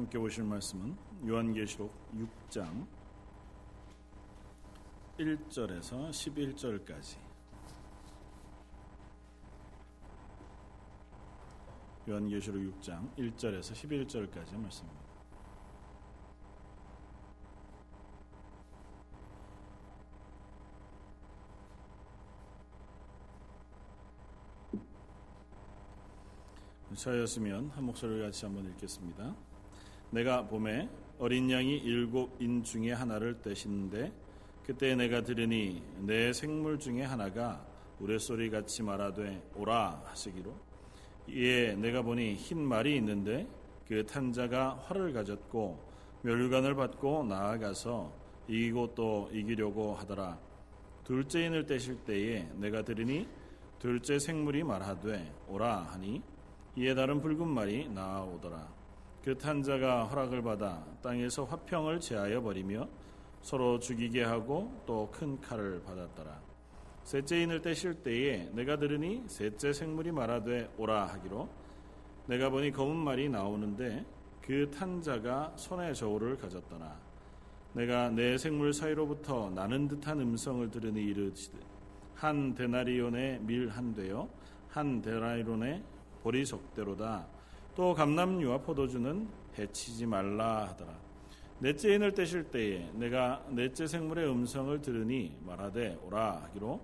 함께 보실 말씀은 요한계시록 6장 1절에서 11절까지 요한계시록 6장 1절에서 11절까지 말씀입니다. 저였으면 한 목소리를 같이 한번 읽겠습니다. 내가 봄에 어린 양이 일곱 인 중에 하나를 떼시는데 그때 내가 들으니 내 생물 중에 하나가 우레소리 같이 말하되 오라 하시기로. 이에 내가 보니 흰 말이 있는데 그 탄자가 활을 가졌고 멸관을 받고 나아가서 이기고 또 이기려고 하더라. 둘째 인을 떼실 때에 내가 들으니 둘째 생물이 말하되 오라 하니 이에 다른 붉은 말이 나아오더라. 그 탄자가 허락을 받아 땅에서 화평을 제하여 버리며 서로 죽이게 하고 또 큰 칼을 받았더라. 셋째 인을 떼실 때에 내가 들으니 셋째 생물이 말하되 오라 하기로 내가 보니 검은 말이 나오는데 그 탄자가 손에 저울을 가졌더라. 내가 내 생물 사이로부터 나는 듯한 음성을 들으니 이르시되 한 데나리온의 밀한 되요 한 데나리온의 보리 속대로다. 또 감남류와 포도주는 해치지 말라 하더라. 넷째 인을 떼실 때에 내가 넷째 생물의 음성을 들으니 말하되 오라 하기로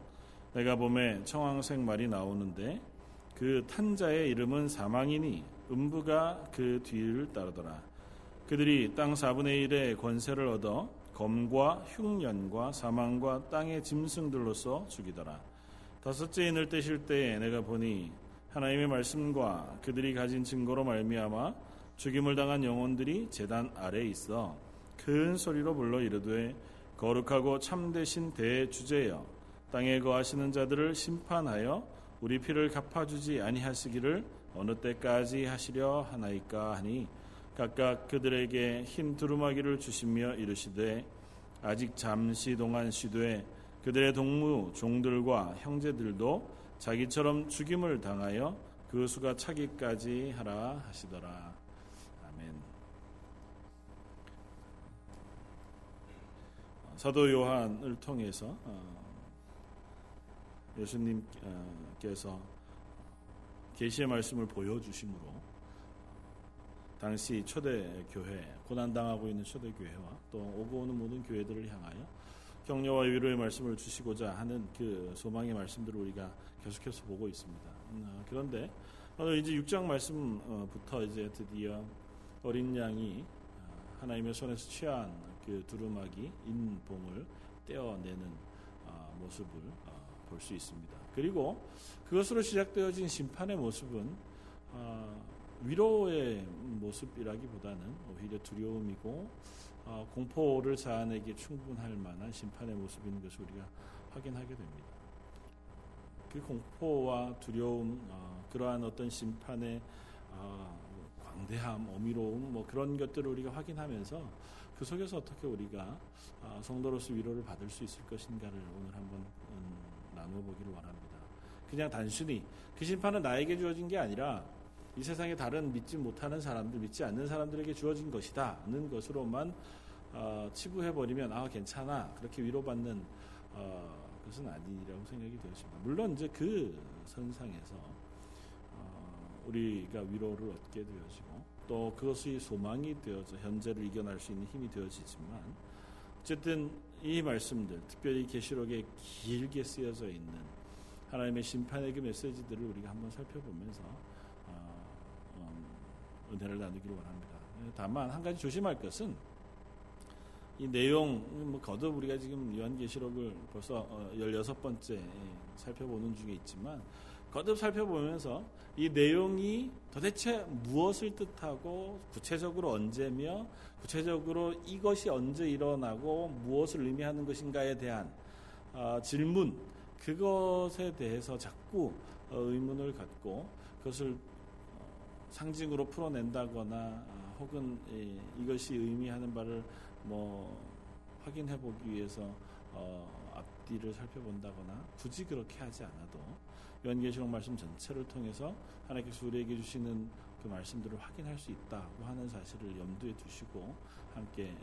내가 봄에 청황색 말이 나오는데 그 탄자의 이름은 사망이니 음부가 그 뒤를 따르더라. 그들이 땅 4분의 1의 권세를 얻어 검과 흉년과 사망과 땅의 짐승들로서 죽이더라. 다섯째 인을 떼실 때에 내가 보니 하나님의 말씀과 그들이 가진 증거로 말미암아 죽임을 당한 영혼들이 재단 아래에 있어 큰 소리로 불러 이르되 거룩하고 참되신 대주제여 땅에 거하시는 자들을 심판하여 우리 피를 갚아주지 아니하시기를 어느 때까지 하시려 하나이까 하니 각각 그들에게 흰 두루마기를 주시며 이르시되 아직 잠시 동안 쉬되 그들의 동무 종들과 형제들도 자기처럼 죽임을 당하여 그 수가 차기까지 하라 하시더라. 아멘. 사도 요한을 통해서 어, 예수님께서 계시의 말씀을 보여주심으로 당시 초대 교회 고난 당하고 있는 초대 교회와 또 오고 오는 모든 교회들을 향하여 격려와 위로의 말씀을 주시고자 하는 그 소망의 말씀들을 우리가 계속해서 보고 있습니다. 음, 어, 그런데 이제 6장 말씀부터 이제 드디어 어린 양이 어, 하나님의 손에서 취한 그 두루마기 인봉을 떼어내는 어, 모습을 볼 수 있습니다. 그리고 그것으로 시작되어진 심판의 모습은 위로의 모습이라기보다는 오히려 두려움이고 공포를 자아내기 충분할 만한 심판의 모습인 것을 우리가 확인하게 됩니다. 그 공포와 두려움, 어, 그러한 어떤 심판의 어, 광대함, 어미로움, 뭐 그런 것들을 우리가 확인하면서 그 속에서 어떻게 우리가 어, 성도로서 위로를 받을 수 있을 것인가를 오늘 한번 음, 나눠보기를 원합니다. 그냥 단순히 그 심판은 나에게 주어진 게 아니라 이 세상에 다른 믿지 못하는 사람들, 믿지 않는 사람들에게 주어진 것이다 는 것으로만 어, 치부해버리면 아 괜찮아 그렇게 위로받는 어, 것은 아니라고 생각이 되었습니다. 물론 이제 그 선상에서 어, 우리가 위로를 얻게 되어지고 또 그것이 소망이 되어져 현재를 이겨낼 수 있는 힘이 되어지지만 어쨌든 이 말씀들 특별히 계시록에 길게 쓰여져 있는 하나님의 심판의 그 메시지들을 우리가 한번 살펴보면서 어, 음, 은혜를 나누기를 원합니다. 다만 한 가지 조심할 것은 이 내용 뭐 거듭 우리가 지금 요한계시록을 벌써 16번째 어, 살펴보는 중에 있지만 거듭 살펴보면서 이 내용이 도대체 무엇을 뜻하고 구체적으로 언제며 구체적으로 이것이 언제 일어나고 무엇을 의미하는 것인가에 대한 어, 질문 그것에 대해서 자꾸 어, 의문을 갖고 그것을 상징으로 풀어낸다거나 혹은 이것이 의미하는 바를 뭐 확인해 보기 위해서 어, 앞뒤를 살펴본다거나 굳이 그렇게 하지 않아도 요한계시록 말씀 전체를 통해서 하나님께서 우리에게 주시는 그 말씀들을 확인할 수 있다고 하는 사실을 염두에 두시고 함께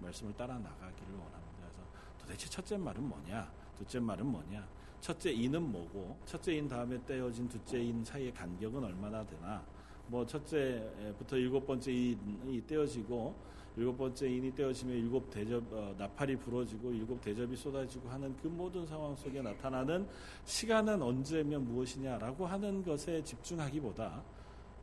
말씀을 따라 나가기를 원합니다. 그래서 도대체 첫째 말은 뭐냐? 둘째 말은 뭐냐? 첫째 인은 뭐고 첫째 인 다음에 떼어진 둘째 인 사이의 간격은 얼마나 되나? 뭐 첫째부터 일곱 번째 인이 떼어지고 일곱 번째 인이 떼어지면 일곱 대접 어, 나팔이 부러지고 일곱 대접이 쏟아지고 하는 그 모든 상황 속에 나타나는 시간은 언제면 무엇이냐라고 하는 것에 집중하기보다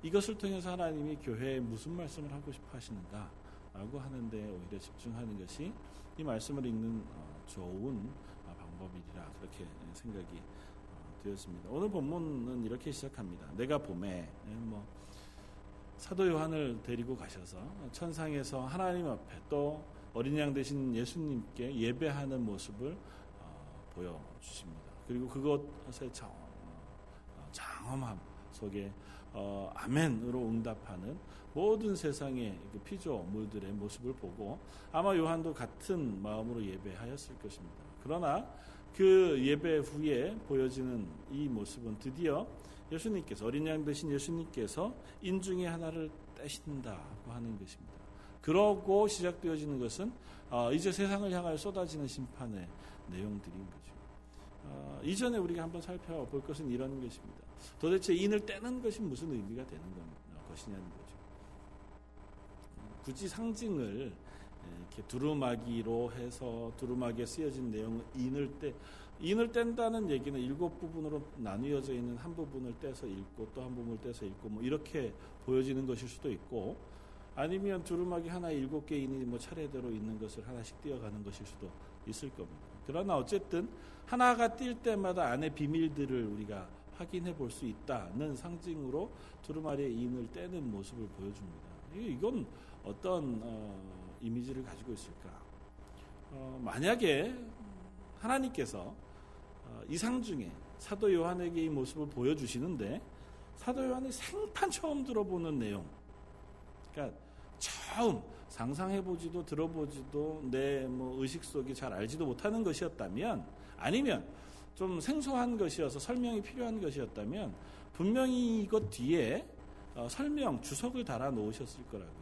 이것을 통해서 하나님이 교회에 무슨 말씀을 하고 싶어 하시는가라고 하는데 오히려 집중하는 것이 이 말씀을 읽는 어, 좋은 어, 방법이라 그렇게 생각이 되었습니다. 오늘 본문은 이렇게 시작합니다. 내가 봄에 예, 뭐 사도 요한을 데리고 가셔서 천상에서 하나님 앞에 또 어린 양 되신 예수님께 예배하는 모습을 어, 보여주십니다. 그리고 그것의 장, 어, 장엄함 속에 어, 아멘으로 응답하는 모든 세상의 그 피조물들의 모습을 보고 아마 요한도 같은 마음으로 예배하였을 것입니다. 그러나 그 예배 후에 보여지는 이 모습은 드디어 예수님께서 어린 양 되신 예수님께서 인중의 하나를 떼신다고 하는 것입니다. 그러고 시작되어지는 것은 어, 이제 세상을 향하여 쏟아지는 심판의 내용들인 거죠. 어, 이전에 우리가 한번 살펴볼 것은 이런 것입니다. 도대체 인을 떼는 것이 무슨 의미가 되는 것이냐는 거죠. 굳이 상징을 이렇게 두루마기로 해서 두루마기에 쓰여진 내용은 인을 떼 인을 뗀다는 얘기는 일곱 부분으로 나뉘어져 있는 한 부분을 떼서 읽고 또 한 부분을 떼서 읽고 뭐 이렇게 보여지는 것일 수도 있고 아니면 두루마기 하나에 일곱 개 인이 뭐 차례대로 있는 것을 하나씩 띄어가는 것일 수도 있을 겁니다. 그러나 어쨌든 하나가 뛸 때마다 안에 비밀들을 우리가 확인해 볼 수 있다는 상징으로 두루마리의 인을 떼는 모습을 보여줍니다. 이건 어떤 어, 이미지를 가지고 있을까? 어, 만약에 하나님께서 어, 이상 중에 사도 요한에게 이 모습을 보여주시는데 사도 요한이 생판 처음 들어보는 내용. 그러니까 처음 상상해보지도 들어보지도 내 뭐 의식 속에 잘 알지도 못하는 것이었다면 아니면 좀 생소한 것이어서 설명이 필요한 것이었다면 분명히 이것 뒤에 어, 설명 주석을 달아 놓으셨을 거라고요.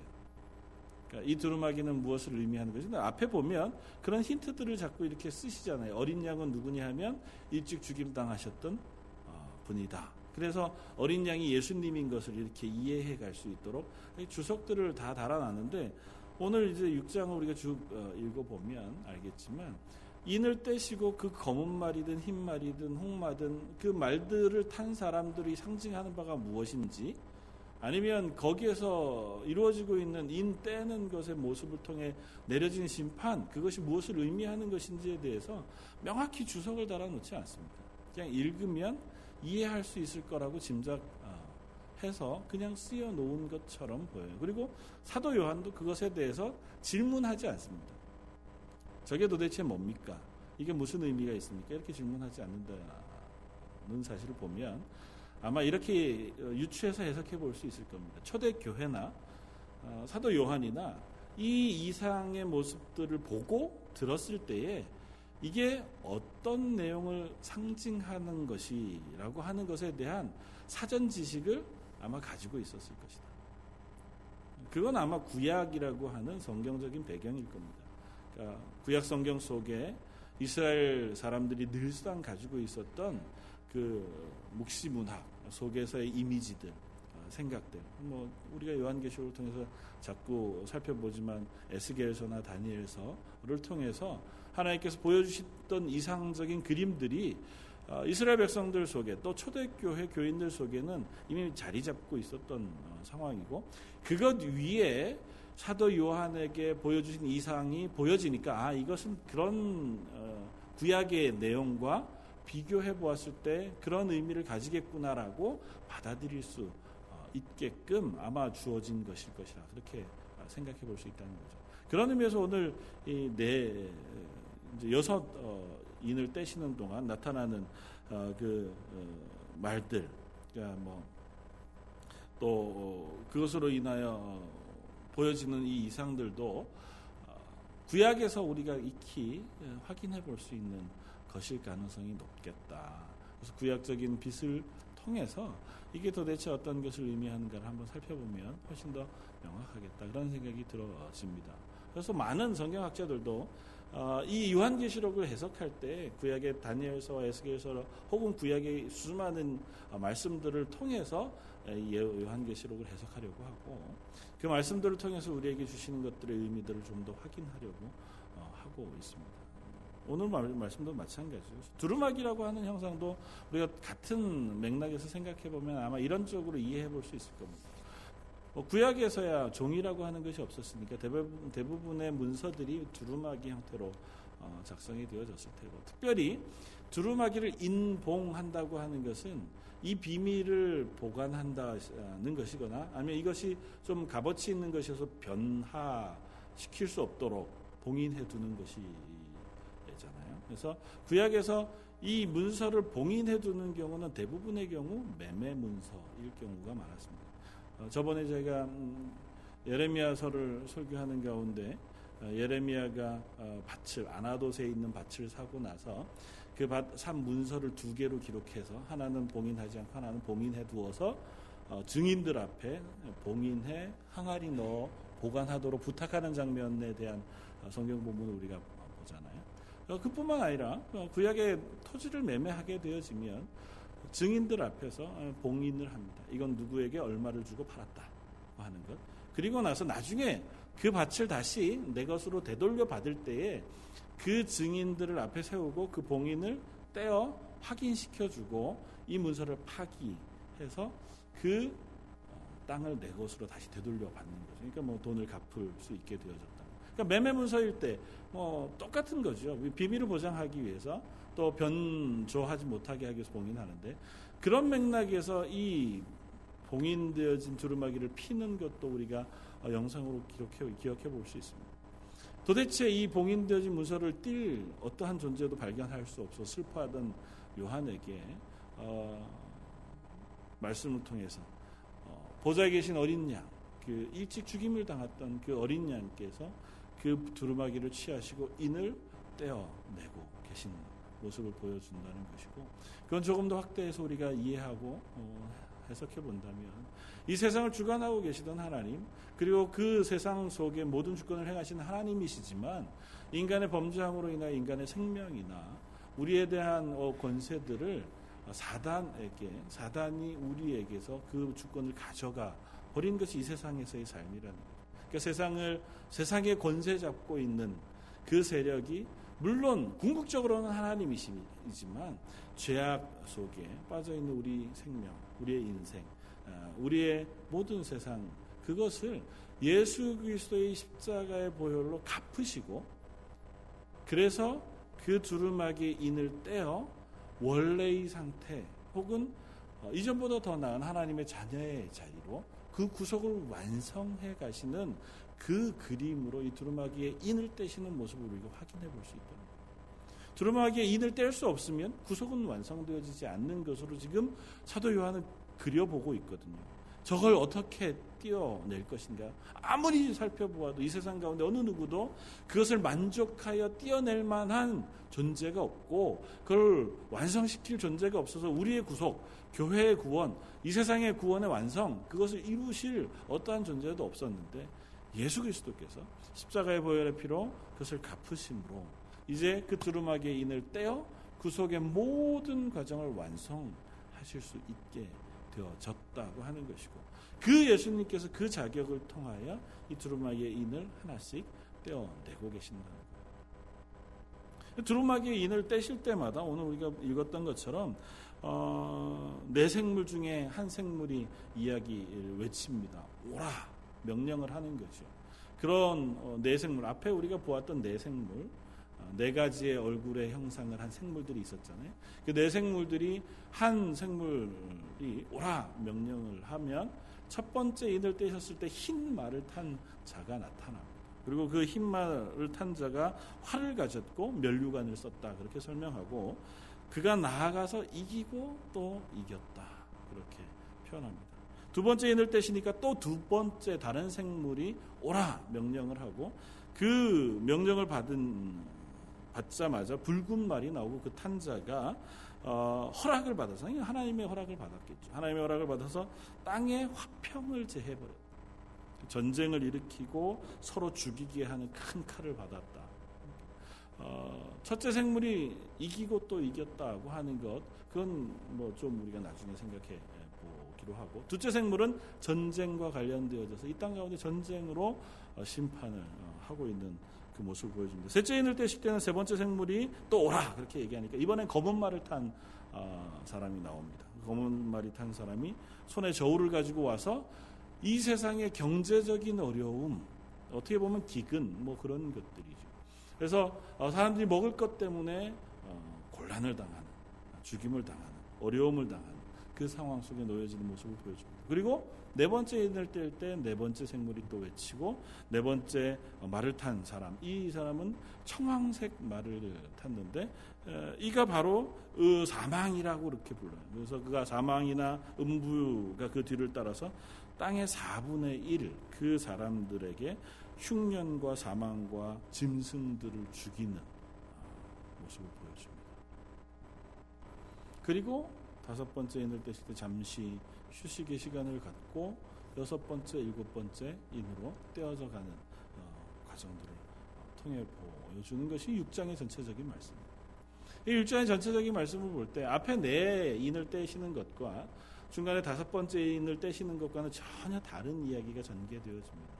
그러니까 이 두루마기는 무엇을 의미하는 것인데 앞에 보면 그런 힌트들을 자꾸 이렇게 쓰시잖아요. 어린 양은 누구냐 하면 일찍 죽임 당하셨던 어, 분이다. 그래서 어린 양이 예수님인 것을 이렇게 이해해 갈 수 있도록 주석들을 다 달아놨는데 오늘 이제 6장을 우리가 쭉 어, 읽어보면 알겠지만 인을 떼시고 그 검은 말이든 흰 말이든 홍마든 그 말들을 탄 사람들이 상징하는 바가 무엇인지 아니면 거기에서 이루어지고 있는 인 떼는 것의 모습을 통해 내려진 심판 그것이 무엇을 의미하는 것인지에 대해서 명확히 주석을 달아놓지 않습니다. 그냥 읽으면 이해할 수 있을 거라고 짐작해서 그냥 쓰여 놓은 것처럼 보여요. 그리고 사도 요한도 그것에 대해서 질문하지 않습니다. 저게 도대체 뭡니까? 이게 무슨 의미가 있습니까? 이렇게 질문하지 않는다는 사실을 보면 아마 이렇게 유추해서 해석해 볼 수 있을 겁니다. 초대 교회나 어, 사도 요한이나 이 이상의 모습들을 보고 들었을 때에 이게 어떤 내용을 상징하는 것이라고 하는 것에 대한 사전 지식을 아마 가지고 있었을 것이다. 그건 아마 구약이라고 하는 성경적인 배경일 겁니다. 그러니까 구약 성경 속에 이스라엘 사람들이 늘상 가지고 있었던 그 묵시 문학 속에서의 이미지들, 어, 생각들. 뭐 우리가 요한계시록을 통해서 자꾸 살펴보지만 에스겔서나 다니엘서를 통해서 하나님께서 보여주셨던 이상적인 그림들이 어, 이스라엘 백성들 속에 또 초대교회 교인들 속에는 이미 자리 잡고 있었던 어, 상황이고 그것 위에 사도 요한에게 보여주신 이상이 보여지니까 아 이것은 그런 구약의 내용과 비교해 보았을 때 그런 의미를 가지겠구나라고 받아들일 수 어, 있게끔 아마 주어진 것일 것이라 그렇게 생각해 볼 수 있다는 거죠. 그런 의미에서 오늘 이네 여섯 어, 인을 떼시는 동안 나타나는 어, 그 말들, 그러니까 뭐또 그것으로 인하여 보여지는 이 이상들도 구약에서 우리가 익히 확인해 볼 수 있는 것일 가능성이 높겠다. 그래서 구약적인 빛을 통해서 이게 도대체 어떤 것을 의미하는가를 한번 살펴보면 훨씬 더 명확하겠다 그런 생각이 들어집니다. 그래서 많은 성경학자들도 어, 이 요한계시록을 해석할 때 구약의 다니엘서와 에스겔서 혹은 구약의 수많은 어, 말씀들을 통해서 요한계시록을 해석하려고 하고 그 말씀들을 통해서 우리에게 주시는 것들의 의미들을 좀 더 확인하려고 어, 하고 있습니다. 오늘 말씀도 마찬가지죠. 두루마기라고 하는 형상도 우리가 같은 맥락에서 생각해 보면 아마 이런 쪽으로 이해해 볼 수 있을 겁니다. 뭐 구약에서야 종이라고 하는 것이 없었으니까 대부분, 대부분의 문서들이 두루마기 형태로 어, 작성이 되어졌을 테고 특별히 두루마기를 인봉한다고 하는 것은 이 비밀을 보관한다는 것이거나 아니면 이것이 좀 값어치 있는 것이어서 변화시킬 수 없도록 봉인해 두는 것이잖아요. 그래서 구약에서 이 문서를 봉인해 두는 경우는 대부분의 경우 매매 문서일 경우가 많았습니다. 어, 저번에 제가 음, 예레미야서를 설교하는 가운데 어, 예레미야가 어, 밭을 아나도세에 있는 밭을 사고 나서 그산 문서를 두 개로 기록해서 하나는 봉인하지 않고 하나는 봉인해 두어서 증인들 앞에 봉인해 항아리 넣어 보관하도록 부탁하는 장면에 대한 성경 본문을 우리가 보잖아요. 그뿐만 아니라 구약의 토지를 매매하게 되어지면 증인들 앞에서 봉인을 합니다. 이건 누구에게 얼마를 주고 팔았다 하는 것. 그리고 나서 나중에 그 밭을 다시 내 것으로 되돌려 받을 때에 그 증인들을 앞에 세우고 그 봉인을 떼어 확인시켜주고 이 문서를 파기해서 그 어, 땅을 내 것으로 다시 되돌려 받는 거죠. 그러니까 뭐 돈을 갚을 수 있게 되어졌다. 그러니까 매매 문서일 때 뭐 똑같은 거죠. 비밀을 보장하기 위해서 또 변조하지 못하게 하기 위해서 봉인하는데 그런 맥락에서 이 봉인되어진 두루마기를 피는 것도 우리가 어, 영상으로 기록해 기억해 볼 수 있습니다. 도대체 이 봉인되어진 문서를 띨 어떠한 존재도 발견할 수 없어 슬퍼하던 요한에게 어, 말씀을 통해서 어, 보좌에 계신 어린 양, 그 일찍 죽임을 당했던 그 어린 양께서 그 두루마기를 취하시고 인을 떼어내고 계신 모습을 보여준다는 것이고 그건 조금 더 확대해서 우리가 이해하고 어, 해석해 본다면 이 세상을 주관하고 계시던 하나님 그리고 그 세상 속에 모든 주권을 행하신 하나님이시지만 인간의 범죄함으로 인하여 인간의 생명이나 우리에 대한 어, 권세들을 사단에게 사단이 우리에게서 그 주권을 가져가 버린 것이 이 세상에서의 삶이라는 거죠. 그러니까 세상을 세상의 권세 잡고 있는 그 세력이 물론 궁극적으로는 하나님이시지만 죄악 속에 빠져 있는 우리 생명, 우리의 인생, 아, 우리의 모든 세상 그것을 예수 그리스도의 십자가의 보혈로 갚으시고 그래서 그 두루마기 인을 떼어 원래의 상태 혹은 어, 이전보다 더 나은 하나님의 자녀의 자리로 그 구속을 완성해 가시는 그 그림으로 이 두루마기의 인을 떼시는 모습을 우리가 확인해 볼 수 있다. 두루마기의 인을 뗄 수 없으면 구속은 완성되어지지 않는 것으로 지금 사도 요한은 그려보고 있거든요. 저걸 어떻게 띄어낼 것인가? 아무리 살펴보아도 이 세상 가운데 어느 누구도 그것을 만족하여 띄어낼 만한 존재가 없고 그걸 완성시킬 존재가 없어서 우리의 구속, 교회의 구원, 이 세상의 구원의 완성 그것을 이루실 어떠한 존재도 없었는데 예수 그리스도께서 십자가의 보혈의 피로 그것을 갚으심으로 이제 그 두루마기의 인을 떼어 구속의 모든 과정을 완성하실 수 있게 되어졌다고 하는 것이고 그 예수님께서 그 자격을 통하여 이 두루마기의 인을 하나씩 떼어내고 계신다는 거예요. 두루마기의 인을 떼실 때마다 오늘 우리가 읽었던 것처럼 어, 네 생물 중에 한 생물이 이야기를 외칩니다. 오라 명령을 하는 거죠. 그런 어, 네 생물 앞에 우리가 보았던 네 생물 네 가지의 얼굴의 형상을 한 생물들이 있었잖아요. 그 네 생물들이 한 생물이 오라 명령을 하면 첫 번째 인을 떼셨을 때 흰 말을 탄 자가 나타납니다. 그리고 그 흰 말을 탄 자가 활을 가졌고 면류관을 썼다 그렇게 설명하고 그가 나아가서 이기고 또 이겼다 그렇게 표현합니다. 두 번째 인을 떼시니까 또 두 번째 다른 생물이 오라 명령을 하고 그 명령을 받은 받자마자 붉은 말이 나오고 그 탄자가 어, 허락을 받아서 하나님의 허락을 받았겠죠. 하나님의 허락을 받아서 땅에 화평을 제해버렸다. 전쟁을 일으키고 서로 죽이게 하는 큰 칼을 받았다. 어, 첫째 생물이 이기고 또 이겼다고 하는 것, 그건 뭐 좀 우리가 나중에 생각해 보기로 하고, 둘째 생물은 전쟁과 관련되어져서 이 땅 가운데 전쟁으로 어, 심판을 어, 하고 있는 그 모습을 보여줍니다. 셋째 인을 떼실 때는 세 번째 생물이 또 오라 그렇게 얘기하니까 이번엔 검은 말을 탄 어, 사람이 나옵니다. 검은 말이 탄 사람이 손에 저울을 가지고 와서 이 세상의 경제적인 어려움 어떻게 보면 기근 뭐 그런 것들이죠. 그래서 어, 사람들이 먹을 것 때문에 어, 곤란을 당하는 죽임을 당하는 어려움을 당하는 그 상황 속에 놓여지는 모습을 보여줍니다. 그리고 네 번째 인을 뗄 때 네 번째 생물이 또 외치고 네 번째 말을 탄 사람 이 사람은 청황색 말을 탔는데 이가 바로 사망이라고 이렇게 불러요. 그래서 그가 사망이나 음부가 그 뒤를 따라서 땅의 4분의 1 그 사람들에게 흉년과 사망과 짐승들을 죽이는 모습을 보여줍니다. 그리고 다섯 번째 인을 떼실 때 잠시 휴식의 시간을 갖고 여섯 번째, 일곱 번째 인으로 떼어져 가는 어, 과정들을 통해 보여주는 것이 6장의 전체적인 말씀입니다. 이 6장의 전체적인 말씀을 볼 때 앞에 네 인을 떼시는 것과 중간에 다섯 번째 인을 떼시는 것과는 전혀 다른 이야기가 전개되어집니다.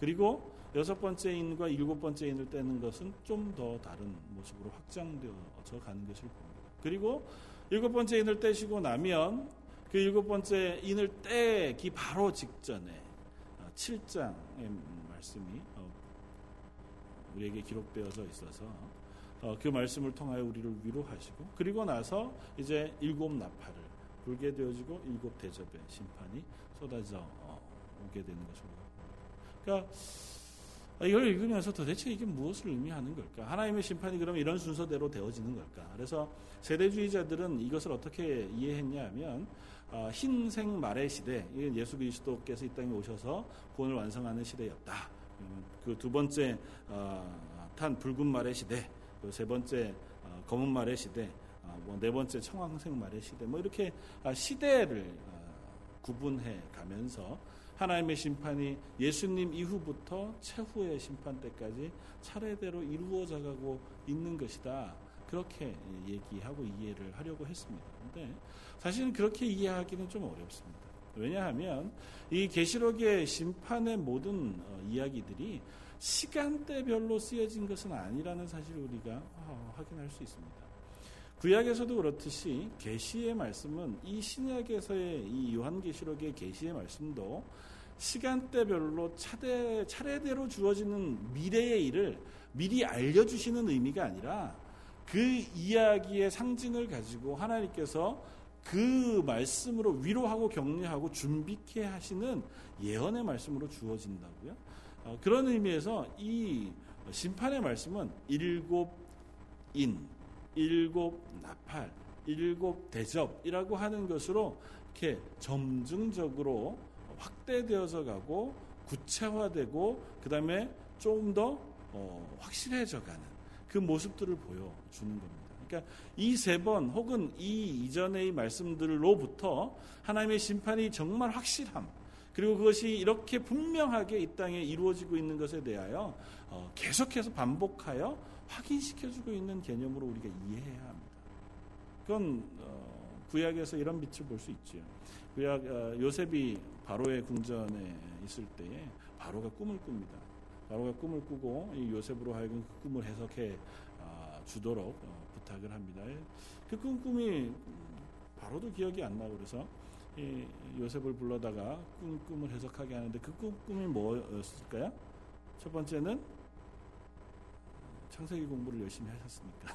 그리고 여섯 번째 인과 일곱 번째 인을 떼는 것은 좀 더 다른 모습으로 확장되어져 가는 것을 봅니다. 그리고 일곱 번째 인을 떼시고 나면 그 일곱 번째 인을 떼기 바로 직전에 7장의 어, 말씀이 어, 우리에게 기록되어져 있어서 어, 그 말씀을 통하여 우리를 위로하시고 그리고 나서 이제 일곱 나팔을 불게 되어지고 일곱 대접의 심판이 쏟아져 오게 되는 것입니다. 그러니까 이걸 읽으면서 도대체 이게 무엇을 의미하는 걸까? 하나님의 심판이 그러면 이런 순서대로 되어지는 걸까? 그래서 세대주의자들은 이것을 어떻게 이해했냐면 어, 흰색 말의 시대, 예수 그리스도께서 이 땅에 오셔서 구원을 완성하는 시대였다. 그 두 번째 어, 탄 붉은 말의 시대, 그 세 번째 어, 검은 말의 시대, 뭐네 번째 청황색 말의 시대, 뭐 이렇게 아, 시대를 구분해 가면서 하나님의 심판이 예수님 이후부터 최후의 심판 때까지 차례대로 이루어져 가고 있는 것이다. 그렇게 얘기하고 이해를 하려고 했습니다. 근데 사실은 그렇게 이해하기는 좀 어렵습니다. 왜냐하면 이 계시록의 심판의 모든 어, 이야기들이 시간대별로 쓰여진 것은 아니라는 사실을 우리가 어, 확인할 수 있습니다. 구약에서도 그렇듯이 계시의 말씀은 이 신약에서의 이 요한계시록의 계시의 말씀도 시간대별로 차대, 차례대로 주어지는 미래의 일을 미리 알려주시는 의미가 아니라 그 이야기의 상징을 가지고 하나님께서 그 말씀으로 위로하고 격려하고 준비케 하시는 예언의 말씀으로 주어진다고요. 어, 그런 의미에서 이 심판의 말씀은 일곱 인, 일곱 나팔, 일곱 대접이라고 하는 것으로 이렇게 점증적으로 확대되어서 가고 구체화되고 그 다음에 조금 더 어, 확실해져 가는 그 모습들을 보여주는 겁니다. 그러니까 이 세 번 혹은 이 이전의 말씀들로부터 하나님의 심판이 정말 확실함 그리고 그것이 이렇게 분명하게 이 땅에 이루어지고 있는 것에 대하여 어, 계속해서 반복하여 확인시켜주고 있는 개념으로 우리가 이해해야 합니다. 그건 어, 구약에서 이런 빛을 볼 수 있죠. 구약 어, 요셉이 바로의 궁전에 있을 때에 바로가 꿈을 꿉니다. 바로가 꿈을 꾸고 이 요셉으로 하여금 그 꿈을 해석해 아, 주도록 어, 부탁을 합니다. 그 꿈 꿈이 바로도 기억이 안 나고 그래서 이 요셉을 불러다가 꿈 꿈을 해석하게 하는데 그 꿈 꿈이 뭐였을까요? 첫 번째는 창세기 공부를 열심히 하셨습니까?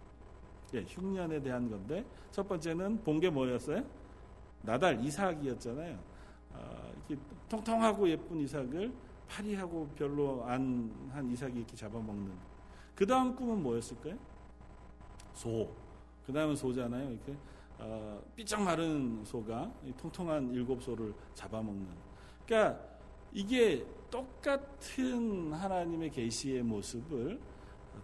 예, 흉년에 대한 건데 첫 번째는 본 게 뭐였어요? 나달 이삭이었잖아요. 어, 이렇게 통통하고 예쁜 이삭을 파리하고 별로 안 한 이삭이 이렇게 잡아먹는. 그 다음 꿈은 뭐였을까요? 소. 그 다음은 소잖아요. 이렇게 어, 삐쩍 마른 소가 통통한 일곱 소를 잡아먹는. 그러니까 이게 똑같은 하나님의 계시의 모습을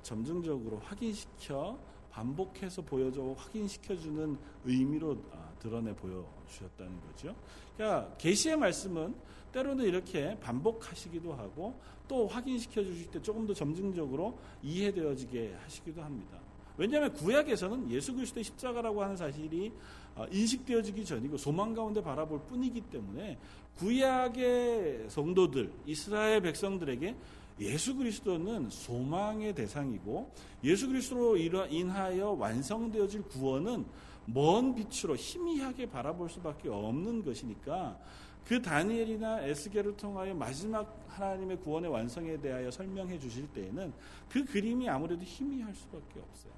점증적으로 확인시켜 반복해서 보여줘 확인시켜주는 의미로 아, 드러내 보여주셨다는 거죠. 그러니까 계시의 말씀은 때로는 이렇게 반복하시기도 하고 또 확인시켜 주실 때 조금 더 점증적으로 이해되어지게 하시기도 합니다. 왜냐하면 구약에서는 예수 그리스도의 십자가라고 하는 사실이 어, 인식되어지기 전이고 소망 가운데 바라볼 뿐이기 때문에 구약의 성도들, 이스라엘 백성들에게 예수 그리스도는 소망의 대상이고 예수 그리스도로 인하여 완성되어질 구원은 먼 빛으로 희미하게 바라볼 수밖에 없는 것이니까 그 다니엘이나 에스겔을 통하여 마지막 하나님의 구원의 완성에 대하여 설명해 주실 때에는 그 그림이 아무래도 희미할 수밖에 없어요.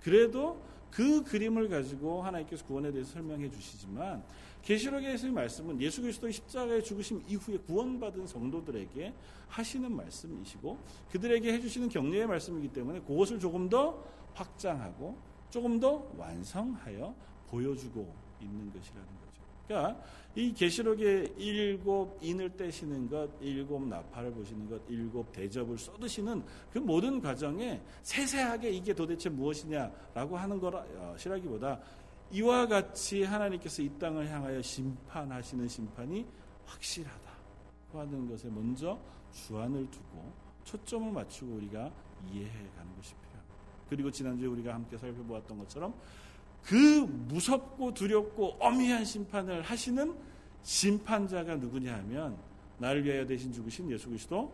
그래도 그 그림을 가지고 하나님께서 구원에 대해서 설명해 주시지만 계시록에서의 말씀은 예수 그리스도의 십자가의 죽으심 이후에 구원받은 성도들에게 하시는 말씀이시고 그들에게 해주시는 격려의 말씀이기 때문에 그것을 조금 더 확장하고 조금 더 완성하여 보여주고 있는 것이라는 거죠. 그러니까 이 계시록의 일곱 인을 떼시는 것, 일곱 나팔을 보시는 것, 일곱 대접을 쏟으시는 그 모든 과정에 세세하게 이게 도대체 무엇이냐라고 하는 것이라기보다 어, 이와 같이 하나님께서 이 땅을 향하여 심판하시는 심판이 확실하다고 하는 것에 먼저 주안을 두고 초점을 맞추고 우리가 이해해 가는 것이 필요합니다. 그리고 지난주에 우리가 함께 살펴보았던 것처럼 그 무섭고 두렵고 어미한 심판을 하시는 심판자가 누구냐 하면 나를 위하여 대신 죽으신 예수 그리스도시라고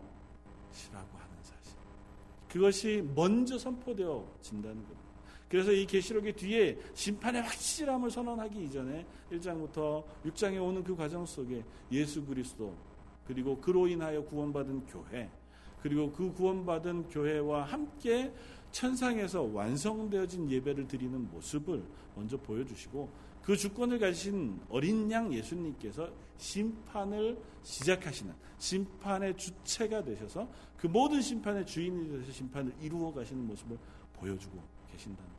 하는 사실. 그것이 먼저 선포되어 진다는 겁니다. 그래서 이 계시록의 뒤에 심판의 확실함을 선언하기 이전에 1장부터 6장에 오는 그 과정 속에 예수 그리스도 그리고 그로 인하여 구원받은 교회 그리고 그 구원받은 교회와 함께 천상에서 완성되어진 예배를 드리는 모습을 먼저 보여주시고 그 주권을 가진 어린 양 예수님께서 심판을 시작하시는 심판의 주체가 되셔서 그 모든 심판의 주인이 되셔서 심판을 이루어 가시는 모습을 보여주고 계신다는.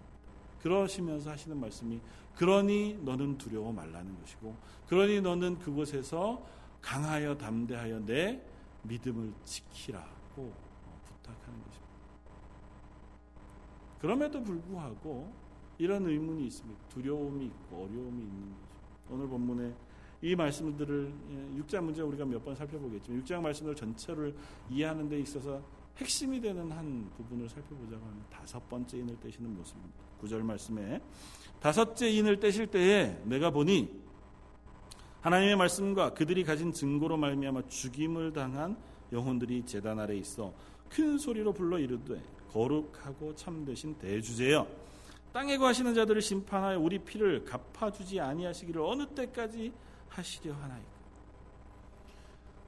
그러시면서 하시는 말씀이 그러니 너는 두려워 말라는 것이고 그러니 너는 그곳에서 강하여 담대하여 내 믿음을 지키라고 부탁하는 것입니다. 그럼에도 불구하고 이런 의문이 있습니다. 두려움이 있고 어려움이 있는 거죠. 오늘 본문에 이 말씀들을 6장 예, 문제 우리가 몇 번 살펴보겠지만 6장 말씀을 전체를 이해하는 데 있어서 핵심이 되는 한 부분을 살펴보자고 하면 다섯 번째 인을 떼시는 모습입니다. 구절 말씀에 다섯째 인을 떼실 때에 내가 보니 하나님의 말씀과 그들이 가진 증거로 말미암아 죽임을 당한 영혼들이 제단 아래 있어 큰 소리로 불러 이르되 거룩하고 참되신 대주제여 땅에 거하시는 자들을 심판하여 우리 피를 갚아주지 아니하시기를 어느 때까지 하시려 하나이까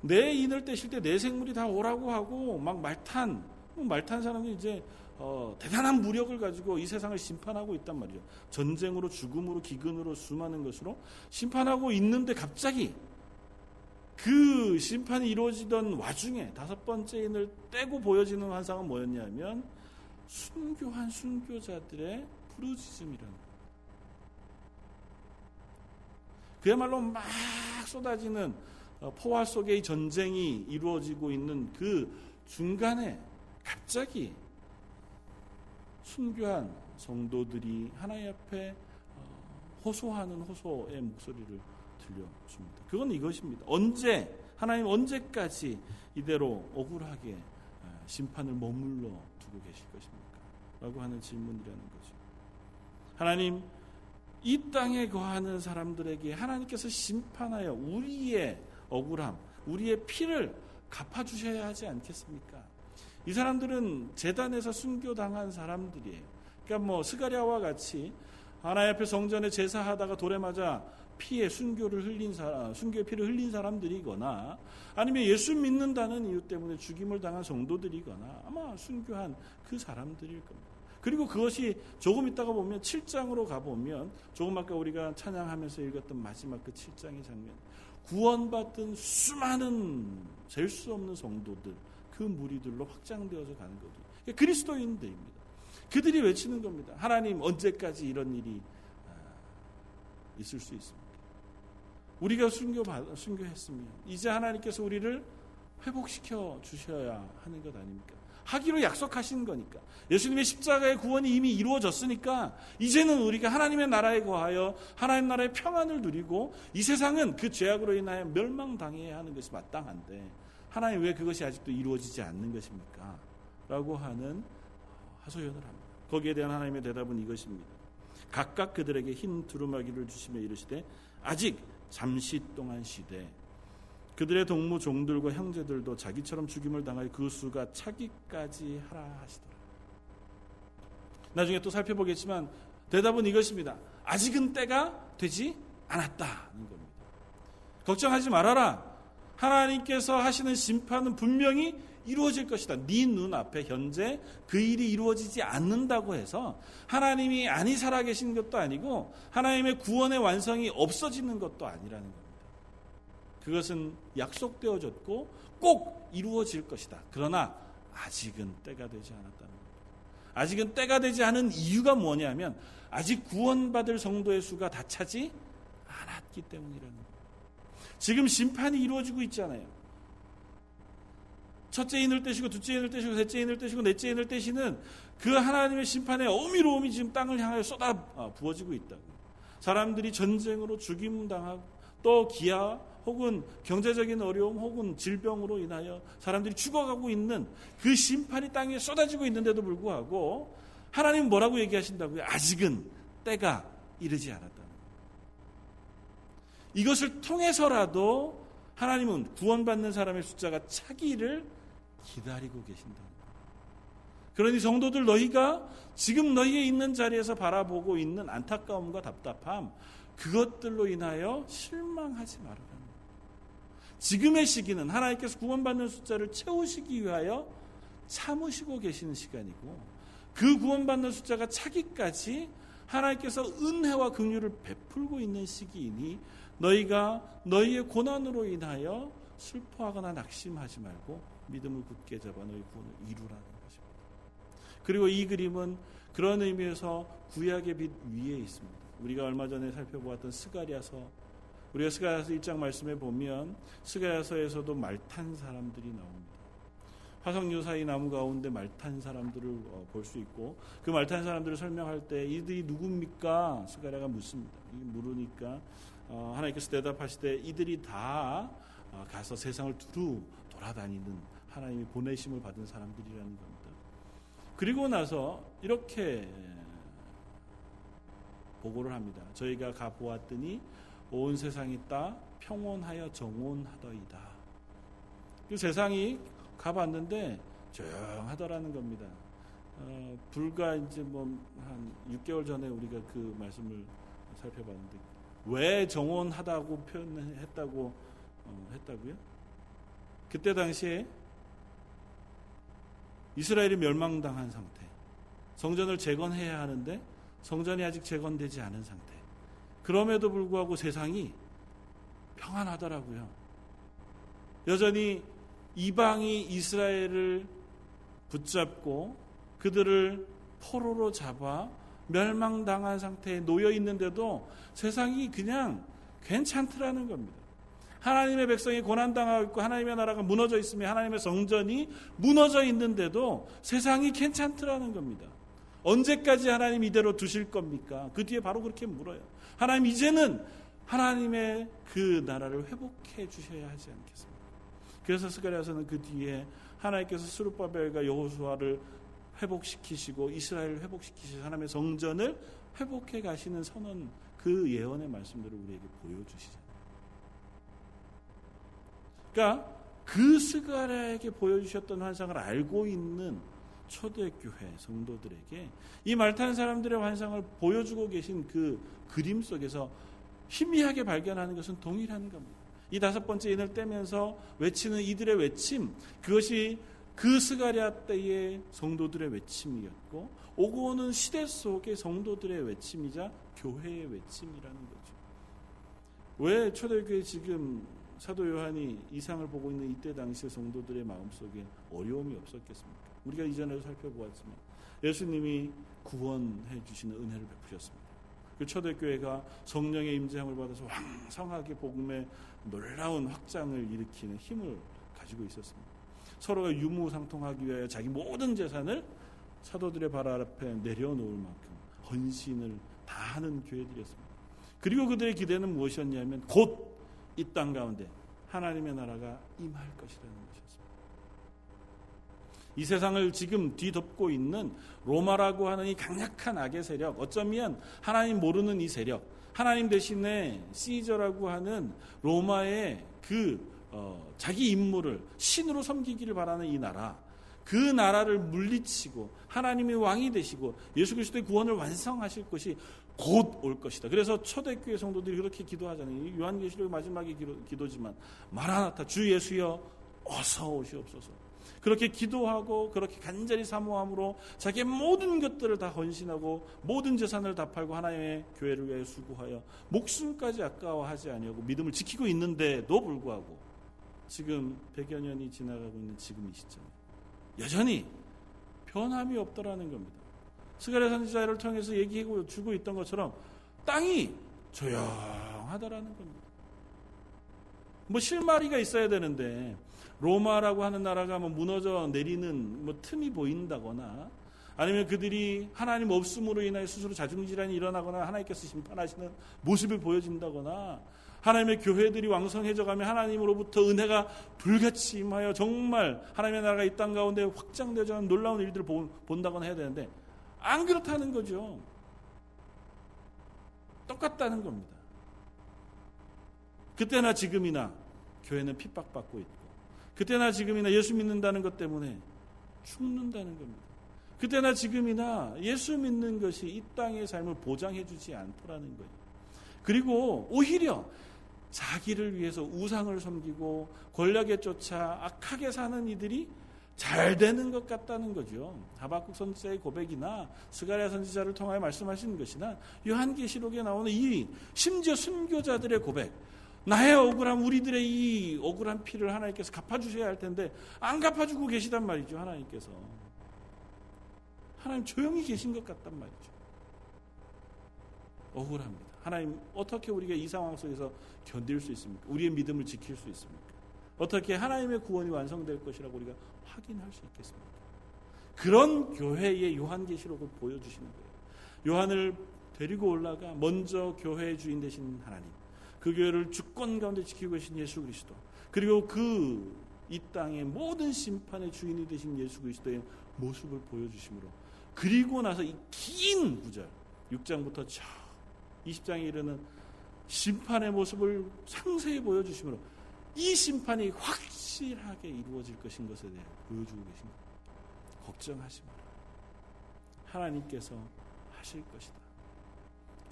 내 인을 떼실 때 내 생물이 다 오라고 하고 막 말탄 뭐 말탄 사람이 이제 어, 대단한 무력을 가지고 이 세상을 심판하고 있단 말이죠. 전쟁으로 죽음으로 기근으로 수많은 것으로 심판하고 있는데 갑자기 그 심판이 이루어지던 와중에 다섯 번째 인을 떼고 보여지는 환상은 뭐였냐면 순교한 순교자들의 부르짖음이라는 거예요. 그야말로 막 쏟아지는 어, 포화 속의 전쟁이 이루어지고 있는 그 중간에 갑자기 순교한 성도들이 하나님 앞에 어, 호소하는 호소의 목소리를 들려줍니다. 그건 이것입니다. 언제 하나님 언제까지 이대로 억울하게 어, 심판을 머물러 두고 계실 것입니까? 라고 하는 질문이라는 거죠. 하나님 이 땅에 거하는 사람들에게 하나님께서 심판하여 우리의 억울함, 우리의 피를 갚아주셔야 하지 않겠습니까? 이 사람들은 재단에서 순교당한 사람들이에요. 그러니까 뭐 스가랴와 같이 하나님 앞에 성전에 제사하다가 돌에 맞아 피에 순교를 흘린 사람, 순교의 피를 흘린 사람들이거나 아니면 예수 믿는다는 이유 때문에 죽임을 당한 성도들이거나 아마 순교한 그 사람들일 겁니다. 그리고 그것이 조금 있다가 보면 7장으로 가보면 조금 아까 우리가 찬양하면서 읽었던 마지막 그 7장의 장면 구원받은 수많은 셀 수 없는 성도들 그 무리들로 확장되어서 가는 거죠. 그리스도인들입니다. 그들이 외치는 겁니다. 하나님 언제까지 이런 일이 아, 있을 수 있습니까? 우리가 순교 순교했으면 이제 하나님께서 우리를 회복시켜 주셔야 하는 것 아닙니까? 하기로 약속하신 거니까. 예수님의 십자가의 구원이 이미 이루어졌으니까 이제는 우리가 하나님의 나라에 거하여 하나님 나라의 평안을 누리고 이 세상은 그 죄악으로 인하여 멸망당해야 하는 것이 마땅한데 하나님 왜 그것이 아직도 이루어지지 않는 것입니까? 라고 하는 하소연을 합니다. 거기에 대한 하나님의 대답은 이것입니다. 각각 그들에게 흰 두루마기를 주시며 이르시되 아직 잠시 동안 시대 그들의 동무 종들과 형제들도 자기처럼 죽임을 당하여 그 수가 차기까지 하라 하시더라. 나중에 또 살펴보겠지만 대답은 이것입니다. 아직은 때가 되지 않았다는 겁니다. 걱정하지 말아라. 하나님께서 하시는 심판은 분명히 이루어질 것이다. 네 눈앞에 현재 그 일이 이루어지지 않는다고 해서 하나님이 아니 살아계신 것도 아니고 하나님의 구원의 완성이 없어지는 것도 아니라는 겁니다. 그것은 약속되어졌고 꼭 이루어질 것이다. 그러나 아직은 때가 되지 않았다는 겁니다. 아직은 때가 되지 않은 이유가 뭐냐면 아직 구원받을 성도의 수가 다 차지 않았기 때문이라는 겁니다. 지금 심판이 이루어지고 있잖아요. 첫째 인을 떼시고 둘째 인을 떼시고 셋째 인을 떼시고 넷째 인을 떼시는 그 하나님의 심판의 어미로움이 지금 땅을 향하여 쏟아 부어지고 있다고. 사람들이 전쟁으로 죽임 당하고 또 기아 혹은 경제적인 어려움 혹은 질병으로 인하여 사람들이 죽어가고 있는 그 심판이 땅에 쏟아지고 있는데도 불구하고 하나님 뭐라고 얘기하신다고요? 아직은 때가 이르지 않았다는 이것을 통해서라도 하나님은 구원받는 사람의 숫자가 차기를 기다리고 계신다. 그러니 성도들 너희가 지금 너희의 있는 자리에서 바라보고 있는 안타까움과 답답함 그것들로 인하여 실망하지 말아라. 지금의 시기는 하나님께서 구원받는 숫자를 채우시기 위하여 참으시고 계시는 시간이고 그 구원받는 숫자가 차기까지 하나님께서 은혜와 긍휼을 베풀고 있는 시기이니 너희가 너희의 고난으로 인하여 슬퍼하거나 낙심하지 말고 믿음을 굳게 잡아 너희 구원을 이루라는 것입니다. 그리고 이 그림은 그런 의미에서 구약의 빛 위에 있습니다. 우리가 얼마 전에 살펴보았던 스가리아서 우리가 스가리아서 1장 말씀에 보면 스가리아서에서도 말탄 사람들이 나옵니다. 화석류 사이 나무 가운데 말탄 사람들을 어, 볼수 있고 그 말탄 사람들을 설명할 때 이들이 누굽니까? 스가리아가 묻습니다. 물으니까 어, 하나님께서 대답하시되 이들이 다 어, 가서 세상을 두루 돌아다니는 하나님이 보내심을 받은 사람들이라는 겁니다. 그리고 나서 이렇게 보고를 합니다. 저희가 가 보았더니 온 세상이 따 평온하여 정온하더이다. 그 세상이 가봤는데 조용하더라는 겁니다. 어, 불과 이제 뭐 한 6개월 전에 우리가 그 말씀을 살펴봤는데 왜 정온하다고 표현했다고 어, 했다고요? 그때 당시에 이스라엘이 멸망당한 상태. 성전을 재건해야 하는데 성전이 아직 재건되지 않은 상태. 그럼에도 불구하고 세상이 평안하더라고요. 여전히 이방이 이스라엘을 붙잡고 그들을 포로로 잡아 멸망당한 상태에 놓여 있는데도 세상이 그냥 괜찮더라는 겁니다. 하나님의 백성이 고난당하고 있고 하나님의 나라가 무너져 있으며 하나님의 성전이 무너져 있는데도 세상이 괜찮더라는 겁니다. 언제까지 하나님 이대로 두실 겁니까? 그 뒤에 바로 그렇게 물어요. 하나님 이제는 하나님의 그 나라를 회복해 주셔야 하지 않겠습니까? 그래서 스가랴서는 그 뒤에 하나님께서 스룹바벨과 여호수아를 회복시키시고 이스라엘을 회복시키시고 하나님의 성전을 회복해 가시는 선언 그 예언의 말씀들을 우리에게 보여주시죠. 그러니까 그 스가랴에게 보여주셨던 환상을 알고 있는 초대교회 성도들에게 이 말타는 사람들의 환상을 보여주고 계신 그 그림 속에서 희미하게 발견하는 것은 동일한 겁니다. 이 다섯 번째 인을 떼면서 외치는 이들의 외침, 그것이 그 스가랴 때의 성도들의 외침이었고, 오고 오는 시대 속의 성도들의 외침이자 교회의 외침이라는 거죠. 왜 초대교회 지금 사도 요한이 이상을 보고 있는 이때 당시의 성도들의 마음속에 어려움이 없었겠습니까? 우리가 이전에도 살펴보았지만 예수님이 구원해 주시는 은혜를 베푸셨습니다. 그 초대교회가 성령의 임재함을 받아서 왕성하게 복음의 놀라운 확장을 일으키는 힘을 가지고 있었습니다. 서로가 유무상통하기 위하여 자기 모든 재산을 사도들의 발 앞에 내려놓을 만큼 헌신을 다하는 교회들이었습니다. 그리고 그들의 기대는 무엇이었냐면 곧 이 땅 가운데 하나님의 나라가 임할 것이라는 것 이 세상을 지금 뒤덮고 있는 로마라고 하는 이 강력한 악의 세력, 어쩌면 하나님 모르는 이 세력, 하나님 대신에 시저라고 하는 로마의 그 어, 자기 임무를 신으로 섬기기를 바라는 이 나라, 그 나라를 물리치고 하나님이 왕이 되시고 예수 그리스도의 구원을 완성하실 것이 곧 올 것이다. 그래서 초대교회 성도들이 그렇게 기도하잖아요. 요한계시록 마지막에 기도, 지만 마라나타 주 예수여 어서 오시옵소서. 그렇게 기도하고 그렇게 간절히 사모함으로 자기의 모든 것들을 다 헌신하고 모든 재산을 다 팔고 하나님의 교회를 위해 수고하여 목숨까지 아까워하지 아니하고 믿음을 지키고 있는데도 불구하고 지금 100여 년이 지나가고 있는 지금 이 시점에 여전히 변함이 없더라는 겁니다. 스가랴 선지자를 통해서 얘기하고 주고 있던 것처럼 땅이 조용하다라는 겁니다. 뭐 실마리가 있어야 되는데 로마라고 하는 나라가 뭐 무너져 내리는 뭐 틈이 보인다거나 아니면 그들이 하나님 없음으로 인하여 스스로 자중질환이 일어나거나 하나님께서 심판하시는 모습을 보여진다거나 하나님의 교회들이 왕성해져 가며 하나님으로부터 은혜가 불같이 임하여 정말 하나님의 나라가 이 땅 가운데 확장되자 는 놀라운 일들을 본다거나 해야 되는데 안 그렇다는 거죠. 똑같다는 겁니다. 그때나 지금이나 교회는 핍박받고 있고 그때나 지금이나 예수 믿는다는 것 때문에 죽는다는 겁니다. 그때나 지금이나 예수 믿는 것이 이 땅의 삶을 보장해 주지 않더라는 거예요. 그리고 오히려 자기를 위해서 우상을 섬기고 권력에 쫓아 악하게 사는 이들이 잘 되는 것 같다는 거죠. 하박국 선지자의 고백이나 스가랴 선지자를 통하여 말씀하시는 것이나 요한계시록에 나오는 이 심지어 순교자들의 고백. 나의 억울함, 우리들의 이 억울한 피를 하나님께서 갚아주셔야 할 텐데 안 갚아주고 계시단 말이죠. 하나님께서. 하나님 조용히 계신 것 같단 말이죠. 억울합니다. 하나님 어떻게 우리가 이 상황 속에서 견딜 수 있습니까? 우리의 믿음을 지킬 수 있습니까? 어떻게 하나님의 구원이 완성될 것이라고 우리가 확인할 수 있겠습니까? 그런 교회의 요한계시록을 보여주시는 거예요. 요한을 데리고 올라가 먼저 교회의 주인 되신 하나님, 그 교회를 주권 가운데 지키고 계신 예수 그리스도, 그리고 그 이 땅의 모든 심판의 주인이 되신 예수 그리스도의 모습을 보여주심으로 그리고 나서 이 긴 구절 6장부터 저 20장에 이르는 심판의 모습을 상세히 보여주심으로 이 심판이 확실하게 이루어질 것인 것에 대해 보여주고 계신 겁니다. 걱정하지 마라. 하나님께서 하실 것이다.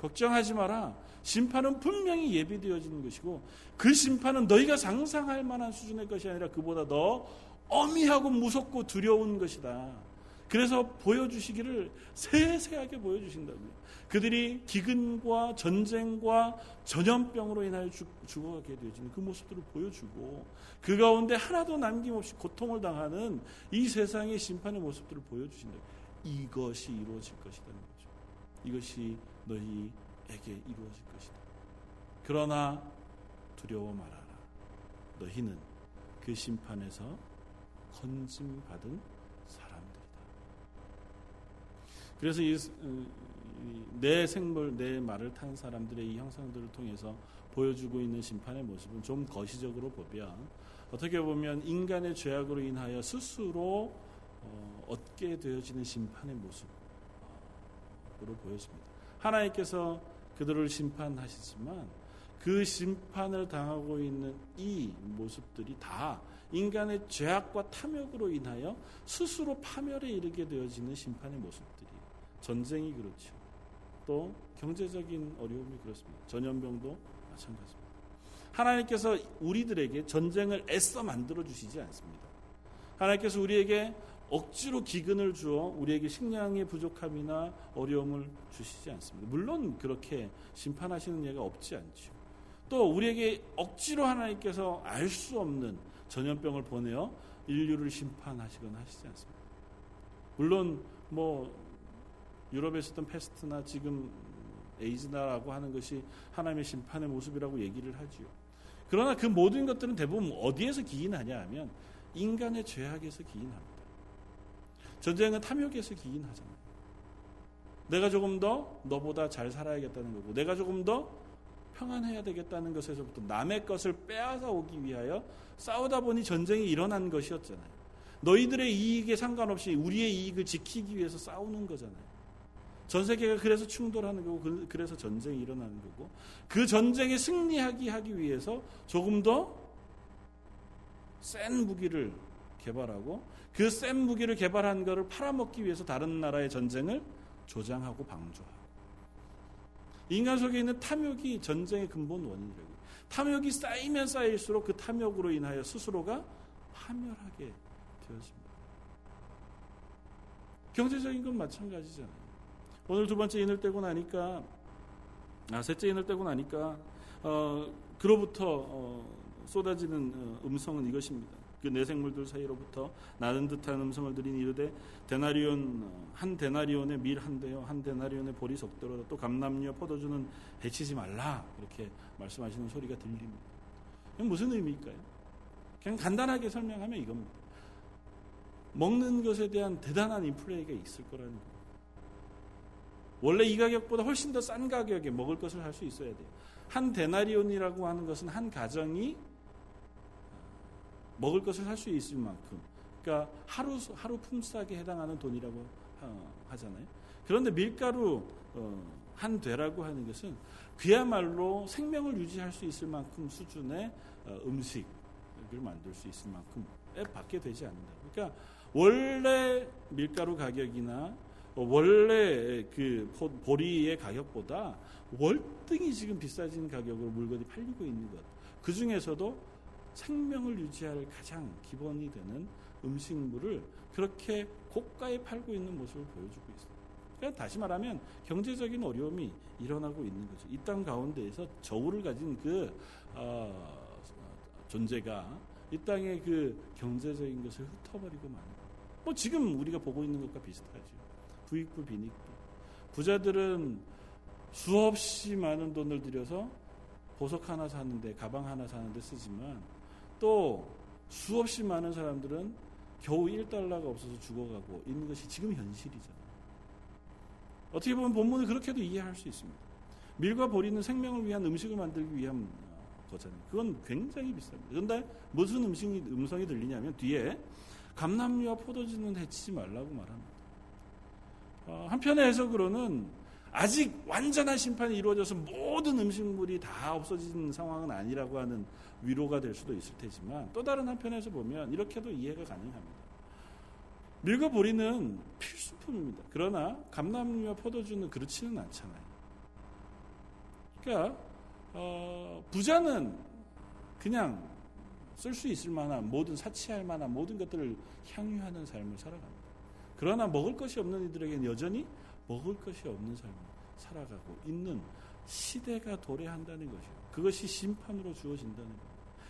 걱정하지 마라. 심판은 분명히 예비되어지는 것이고 그 심판은 너희가 상상할 만한 수준의 것이 아니라 그보다 더 어미하고 무섭고 두려운 것이다. 그래서 보여주시기를 세세하게 보여주신다고요. 그들이 기근과 전쟁과 전염병으로 인하여 죽어가게 되어지는 그 모습들을 보여주고 그 가운데 하나도 남김없이 고통을 당하는 이 세상의 심판의 모습들을 보여주신다. 이것이 이루어질 것이라는 거죠. 이것이 너희에게 이루어질 것이다. 그러나 두려워 말아라. 너희는 그 심판에서 건짐받은 사람들이다. 그래서 이, 내 생물, 내 말을 탄 사람들의 이 형상들을 통해서 보여주고 있는 심판의 모습은 좀 거시적으로 보면 어떻게 보면 인간의 죄악으로 인하여 스스로 어, 얻게 되어지는 심판의 모습으로 보였습니다. 하나님께서 그들을 심판하시지만 그 심판을 당하고 있는 이 모습들이 다 인간의 죄악과 탐욕으로 인하여 스스로 파멸에 이르게 되어지는 심판의 모습들이 전쟁이 그렇죠. 또 경제적인 어려움이 그렇습니다. 전염병도 마찬가지입니다. 하나님께서 우리들에게 전쟁을 애써 만들어 주시지 않습니다. 하나님께서 우리에게 억지로 기근을 주어 우리에게 식량의 부족함이나 어려움을 주시지 않습니다. 물론 그렇게 심판하시는 예가 없지 않죠. 또 우리에게 억지로 하나님께서 알 수 없는 전염병을 보내어 인류를 심판하시거나 하시지 않습니다. 물론 뭐 유럽에 있었던 패스트나 지금 에이즈나라고 하는 것이 하나님의 심판의 모습이라고 얘기를 하지요. 그러나 그 모든 것들은 대부분 어디에서 기인하냐 하면 인간의 죄악에서 기인합니다. 전쟁은 탐욕에서 기인하잖아요. 내가 조금 더 너보다 잘 살아야겠다는 거고, 내가 조금 더 평안해야 되겠다는 것에서부터 남의 것을 빼앗아 오기 위하여 싸우다 보니 전쟁이 일어난 것이었잖아요. 너희들의 이익에 상관없이 우리의 이익을 지키기 위해서 싸우는 거잖아요. 전 세계가 그래서 충돌하는 거고 그, 그래서 전쟁이 일어나는 거고 그 전쟁에 승리하기 하기 위해서 조금 더 센 무기를 개발하고 그 센 무기를 개발한 것을 팔아먹기 위해서 다른 나라의 전쟁을 조장하고 방조하고 인간 속에 있는 탐욕이 전쟁의 근본 원인이라고 탐욕이 쌓이면 쌓일수록 그 탐욕으로 인하여 스스로가 파멸하게 되어집니다. 경제적인 건 마찬가지잖아요. 오늘 두 번째 인을 떼고 나니까 아 셋째 인을 떼고 나니까 어 그로부터 어, 쏟아지는 어, 음성은 이것입니다. 그 내생물들 사이로부터 나는 듯한 음성을 들인 이르되 데나리온 어, 한 데나리온의 밀 한 대요 한 데나리온의 보리 속도로 또 감남류와 포도주는 해치지 말라 이렇게 말씀하시는 소리가 들립니다. 무슨 의미일까요? 그냥 간단하게 설명하면 이겁니다. 먹는 것에 대한 대단한 인플레이가 있을 거라는 거예요. 원래 이 가격보다 훨씬 더 싼 가격에 먹을 것을 할 수 있어야 돼요. 한 데나리온이라고 하는 것은 한 가정이 먹을 것을 할수 있을 만큼, 그러니까 하루 하루 품삯에 해당하는 돈이라고 하잖아요. 그런데 밀가루 어, 한 되라고 하는 것은 그야말로 생명을 유지할 수 있을 만큼 수준의 어, 음식을 만들 수 있을 만큼에 받게 되지 않는다. 그러니까 원래 밀가루 가격이나 원래 그 보리의 가격보다 월등히 지금 비싸진 가격으로 물건이 팔리고 있는 것. 그 중에서도 생명을 유지할 가장 기본이 되는 음식물을 그렇게 고가에 팔고 있는 모습을 보여주고 있습니다. 그러니까 다시 말하면 경제적인 어려움이 일어나고 있는 거죠. 이 땅 가운데에서 저울을 가진 그 어, 존재가 이 땅의 그 경제적인 것을 흩어버리고 마는 거. 뭐 지금 우리가 보고 있는 것과 비슷하죠. 부익부 빈익부. 부자들은 수없이 많은 돈을 들여서 보석 하나 사는데 가방 하나 사는데 쓰지만 또 수없이 많은 사람들은 겨우 1달러가 없어서 죽어가고 있는 것이 지금 현실이잖아요. 어떻게 보면 본문을 그렇게도 이해할 수 있습니다. 밀과 보리는 생명을 위한 음식을 만들기 위한 거잖아요. 그건 굉장히 비쌉니다. 그런데 무슨 음식이, 음성이 들리냐면 뒤에 감남류와 포도주는 해치지 말라고 말합니다. 어, 한편의 해석으로는 아직 완전한 심판이 이루어져서 모든 음식물이 다 없어진 상황은 아니라고 하는 위로가 될 수도 있을 테지만 또 다른 한편에서 보면 이렇게도 이해가 가능합니다. 밀과 보리는 필수품입니다. 그러나 감남류와 포도주는 그렇지는 않잖아요. 그러니까 어, 부자는 그냥 쓸 수 있을 만한 모든 사치할 만한 모든 것들을 향유하는 삶을 살아갑니다. 그러나 먹을 것이 없는 이들에게는 여전히 먹을 것이 없는 삶을 살아가고 있는 시대가 도래한다는 것이요. 그것이 심판으로 주어진다는 것.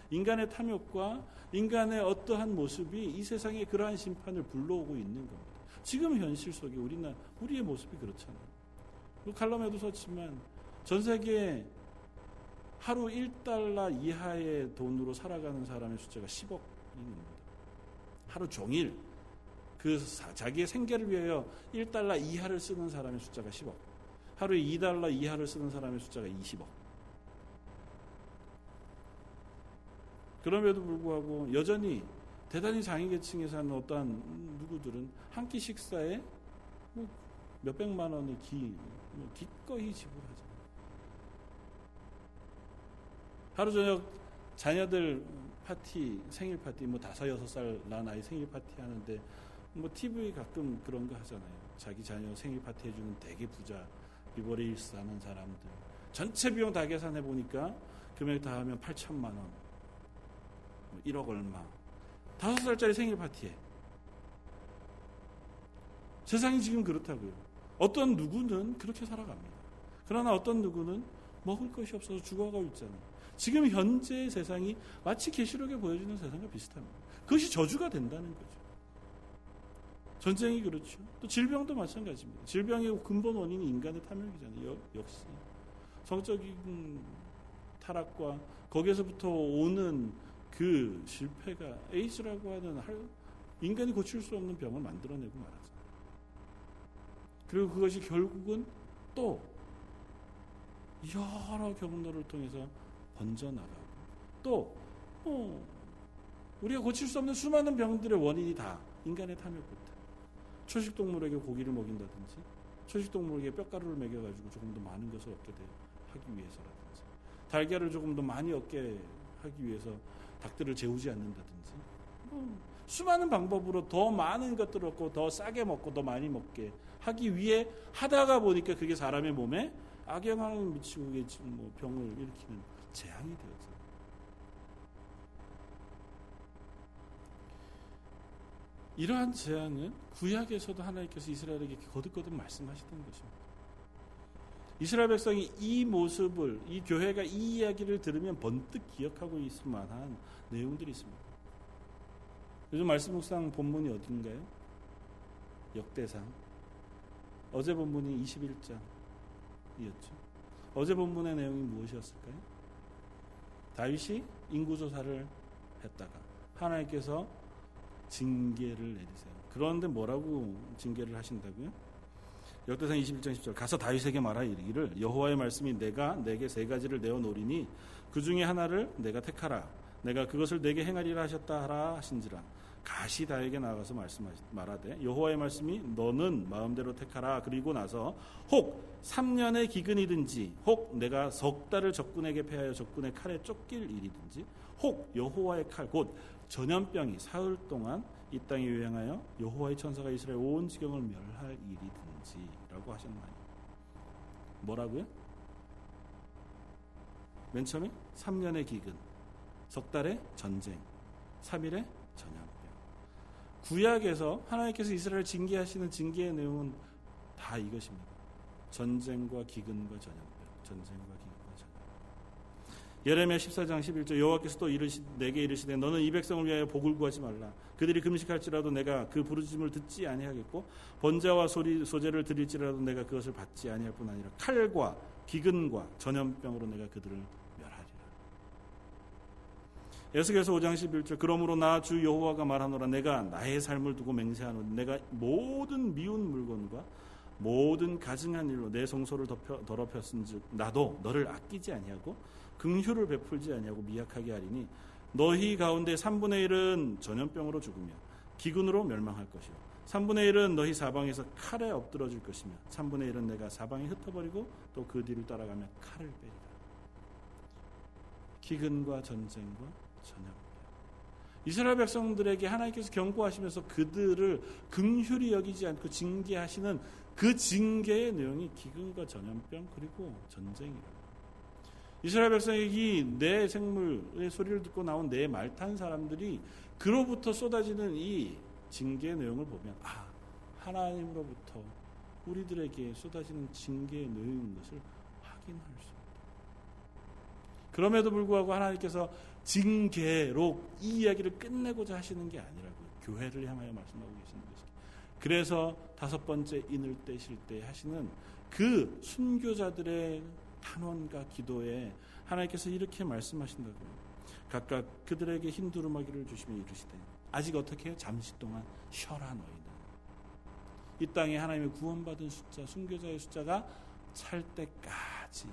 인간의 탐욕과 인간의 어떠한 모습이 이 세상에 그러한 심판을 불러오고 있는 겁니다. 지금 현실 속에 우리나 우리의 모습이 그렇잖아요. 그 칼럼에도 썼지만 전 세계에 하루 1달러 이하의 돈으로 살아가는 사람의 숫자가 10억인 겁니다. 하루 종일 그 자기의 생계를 위하여 1달러 이하를 쓰는 사람의 숫자가 10억. 하루에 2달러 이하를 쓰는 사람의 숫자가 20억. 그럼에도 불구하고 여전히 대단히 상위계층에 사는 어떠한 누구들은 한 끼 식사에 뭐 몇백만 원을 기, 뭐 기꺼이 지불하죠. 하루 저녁 자녀들 파티, 생일 파티, 뭐 다섯, 여섯 살 난 아이 생일 파티 하는데 뭐 TV 가끔 그런 거 하잖아요. 자기 자녀 생일 파티 해주는 되게 부자, 비버리힐스 사는 사람들. 전체 비용 다 계산해 보니까 금액 다 하면 8천만 원. 1억 뭐 얼마. 다섯 살짜리 생일 파티에. 세상이 지금 그렇다고요. 어떤 누구는 그렇게 살아갑니다. 그러나 어떤 누구는 먹을 것이 없어서 죽어가고 있잖아요. 지금 현재의 세상이 마치 계시록에 보여주는 세상과 비슷합니다. 그것이 저주가 된다는 거죠. 전쟁이 그렇죠. 또 질병도 마찬가지입니다. 질병의 근본 원인이 인간의 탐욕이잖아요. 역시 성적인 타락과 거기에서부터 오는 그 실패가 에이즈라고 하는 인간이 고칠 수 없는 병을 만들어내고 말하죠. 그리고 그것이 결국은 또 여러 경로를 통해서 번져나가고 또 어, 우리가 고칠 수 없는 수많은 병들의 원인이 다 인간의 탐욕부터 초식 동물에게 고기를 먹인다든지 초식 동물에게 뼈가루를 먹여가지고 조금 더 많은 것을 얻게 하기 위해서라든지 달걀을 조금 더 많이 얻게 하기 위해서 닭들을 재우지 않는다든지 뭐 수많은 방법으로 더 많은 것들을 얻고 더 싸게 먹고 더 많이 먹게 하기 위해 하다가 보니까 그게 사람의 몸에 악영향을 미치고 뭐 병을 일으키는 재앙이 되었어 이러한 재앙은 구약에서도 하나님께서 이스라엘에게 거듭거듭 말씀하시던 것입니다. 이스라엘 백성이 이 모습을 이 교회가 이 이야기를 들으면 번뜩 기억하고 있을 만한 내용들이 있습니다. 요즘 말씀 묵상 본문이 어딘가요? 역대상. 어제 본문이 21장이었죠. 어제 본문의 내용이 무엇이었을까요? 다윗이 인구 조사를 했다가 하나님께서 징계를 내리세요. 그런데 뭐라고 징계를 하신다고요? 역대상 21장 10절 가서 다윗에게 말하 이르기를 여호와의 말씀이 내가 내게 세 가지를 내어 놓으리니 그 중에 하나를 내가 택하라 내가 그것을 내게 행하리라 하셨다 하라 하신지라 가시 다에게 나가서 말씀하시 말하되 여호와의 말씀이 너는 마음대로 택하라 그리고 나서 혹 3년의 기근이든지 혹 내가 석 달을 적군에게 패하여 적군의 칼에 쫓길 일이든지 혹 여호와의 칼 곧 전염병이 사흘 동안 이 땅에 유행하여 여호와의 천사가 이스라엘 온 지경을 멸할 일이든지라고 하셨나요? 뭐라고요? 맨 처음에 3년의 기근, 석 달의 전쟁, 3일의 전염병. 구약에서 하나님께서 이스라엘 징계하시는 징계의 내용은 다 이것입니다. 전쟁과 기근과 전염병, 전쟁과 전염병. 예레미야 14장 11절 여호와께서 또 이르시 내게 이르시되 너는 이 백성을 위하여 복을 구하지 말라. 그들이 금식할지라도 내가 그 부르짖음을 듣지 아니하겠고 번제와 소리 소제를 드릴지라도 내가 그것을 받지 아니할 뿐 아니라 칼과 기근과 전염병으로 내가 그들을 멸하리라. 에스겔서 5장 11절 그러므로 나 주 여호와가 말하노라 내가 나의 삶을 두고 맹세하노니 내가 모든 미운 물건과 모든 가증한 일로 내 성소를 더럽혔은즉 나도 너를 아끼지 아니하고 긍휼을 베풀지 아니하고 미약하게 하리니 너희 가운데 3분의 1은 전염병으로 죽으며 기근으로 멸망할 것이요 3분의 1은 너희 사방에서 칼에 엎드러질 것이며 3분의 1은 내가 사방에 흩어버리고 또 그 뒤를 따라가며 칼을 빼리라. 기근과 전쟁과 전염병. 이스라엘 백성들에게 하나님께서 경고하시면서 그들을 긍휼히 여기지 않고 징계하시는 그 징계의 내용이 기근과 전염병 그리고 전쟁이라. 이스라엘 백성이 내 생물의 소리를 듣고 나온 내 말 탄 사람들이 그로부터 쏟아지는 이 징계의 내용을 보면 아 하나님으로부터 우리들에게 쏟아지는 징계의 내용인 것을 확인할 수 있다. 그럼에도 불구하고 하나님께서 징계로 이 이야기를 끝내고자 하시는 게 아니라고 교회를 향하여 말씀하고 계시는 것입니다. 그래서 다섯 번째 인을 떼실 때 하시는 그 순교자들의 탄원과 기도에 하나님께서 이렇게 말씀하신다고요. 각각 그들에게 흰 두루마기를 주시며 이르시되 아직 어떻게 해요? 잠시 동안 쉬어라 너희는. 이 땅에 하나님의 구원받은 숫자, 순교자의 숫자가 찰 때까지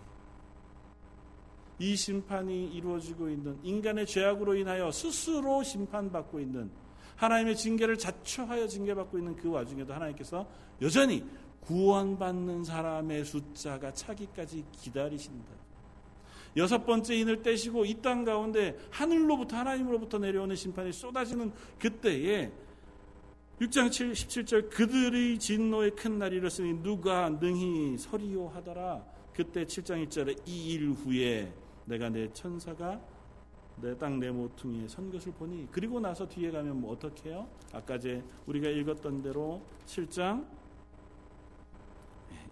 이 심판이 이루어지고 있는 인간의 죄악으로 인하여 스스로 심판받고 있는 하나님의 징계를 자초하여 징계받고 있는 그 와중에도 하나님께서 여전히 구원받는 사람의 숫자가 차기까지 기다리신다. 여섯 번째 인을 떼시고 이 땅 가운데 하늘로부터 하나님으로부터 내려오는 심판이 쏟아지는 그때에 6장 7, 17절 그들의 진노의 큰 날이 이르으니 누가 능히 서리요 하더라. 그때 7장 1절에 이 일 후에 내가 내 천사가 내 땅 내 모퉁이에 선 것을 보니 그리고 나서 뒤에 가면 뭐 어떻게 해요? 아까 제 우리가 읽었던 대로 7장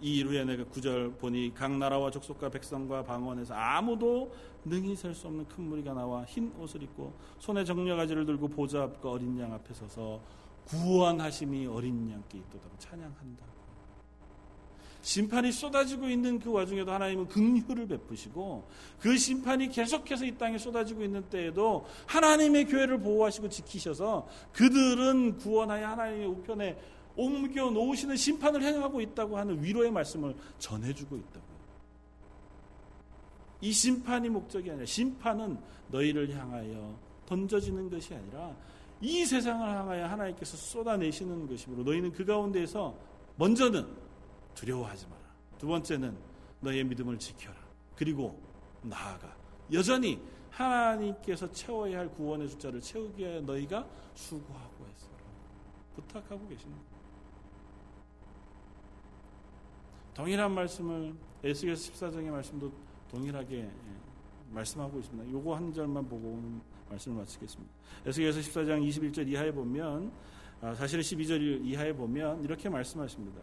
이 이후에 내가 구절 보니 각 나라와 족속과 백성과 방언에서 아무도 능히 셀 수 없는 큰 무리가 나와 흰 옷을 입고 손에 정려가지를 들고 보좌 앞과 어린 양 앞에 서서 구원하심이 어린 양께 있도록 찬양한다. 심판이 쏟아지고 있는 그 와중에도 하나님은 긍휼을 베푸시고 그 심판이 계속해서 이 땅에 쏟아지고 있는 때에도 하나님의 교회를 보호하시고 지키셔서 그들은 구원하여 하나님의 우편에 옮겨 놓으시는 심판을 행하고 있다고 하는 위로의 말씀을 전해주고 있다고요. 이 심판이 목적이 아니라 심판은 너희를 향하여 던져지는 것이 아니라 이 세상을 향하여 하나님께서 쏟아내시는 것이므로 너희는 그 가운데에서 먼저는 두려워하지 마라. 두 번째는 너희의 믿음을 지켜라. 그리고 나아가 여전히 하나님께서 채워야 할 구원의 숫자를 채우기 위해 너희가 수고하고 했어. 부탁하고 계십니다. 동일한 말씀을 에스겔서 14장의 말씀도 동일하게 예, 말씀하고 있습니다. 요거 한 절만 보고 말씀을 마치겠습니다. 에스겔서 14장 21절 이하에 보면 아, 사실은 12절 이하에 보면 이렇게 말씀하십니다.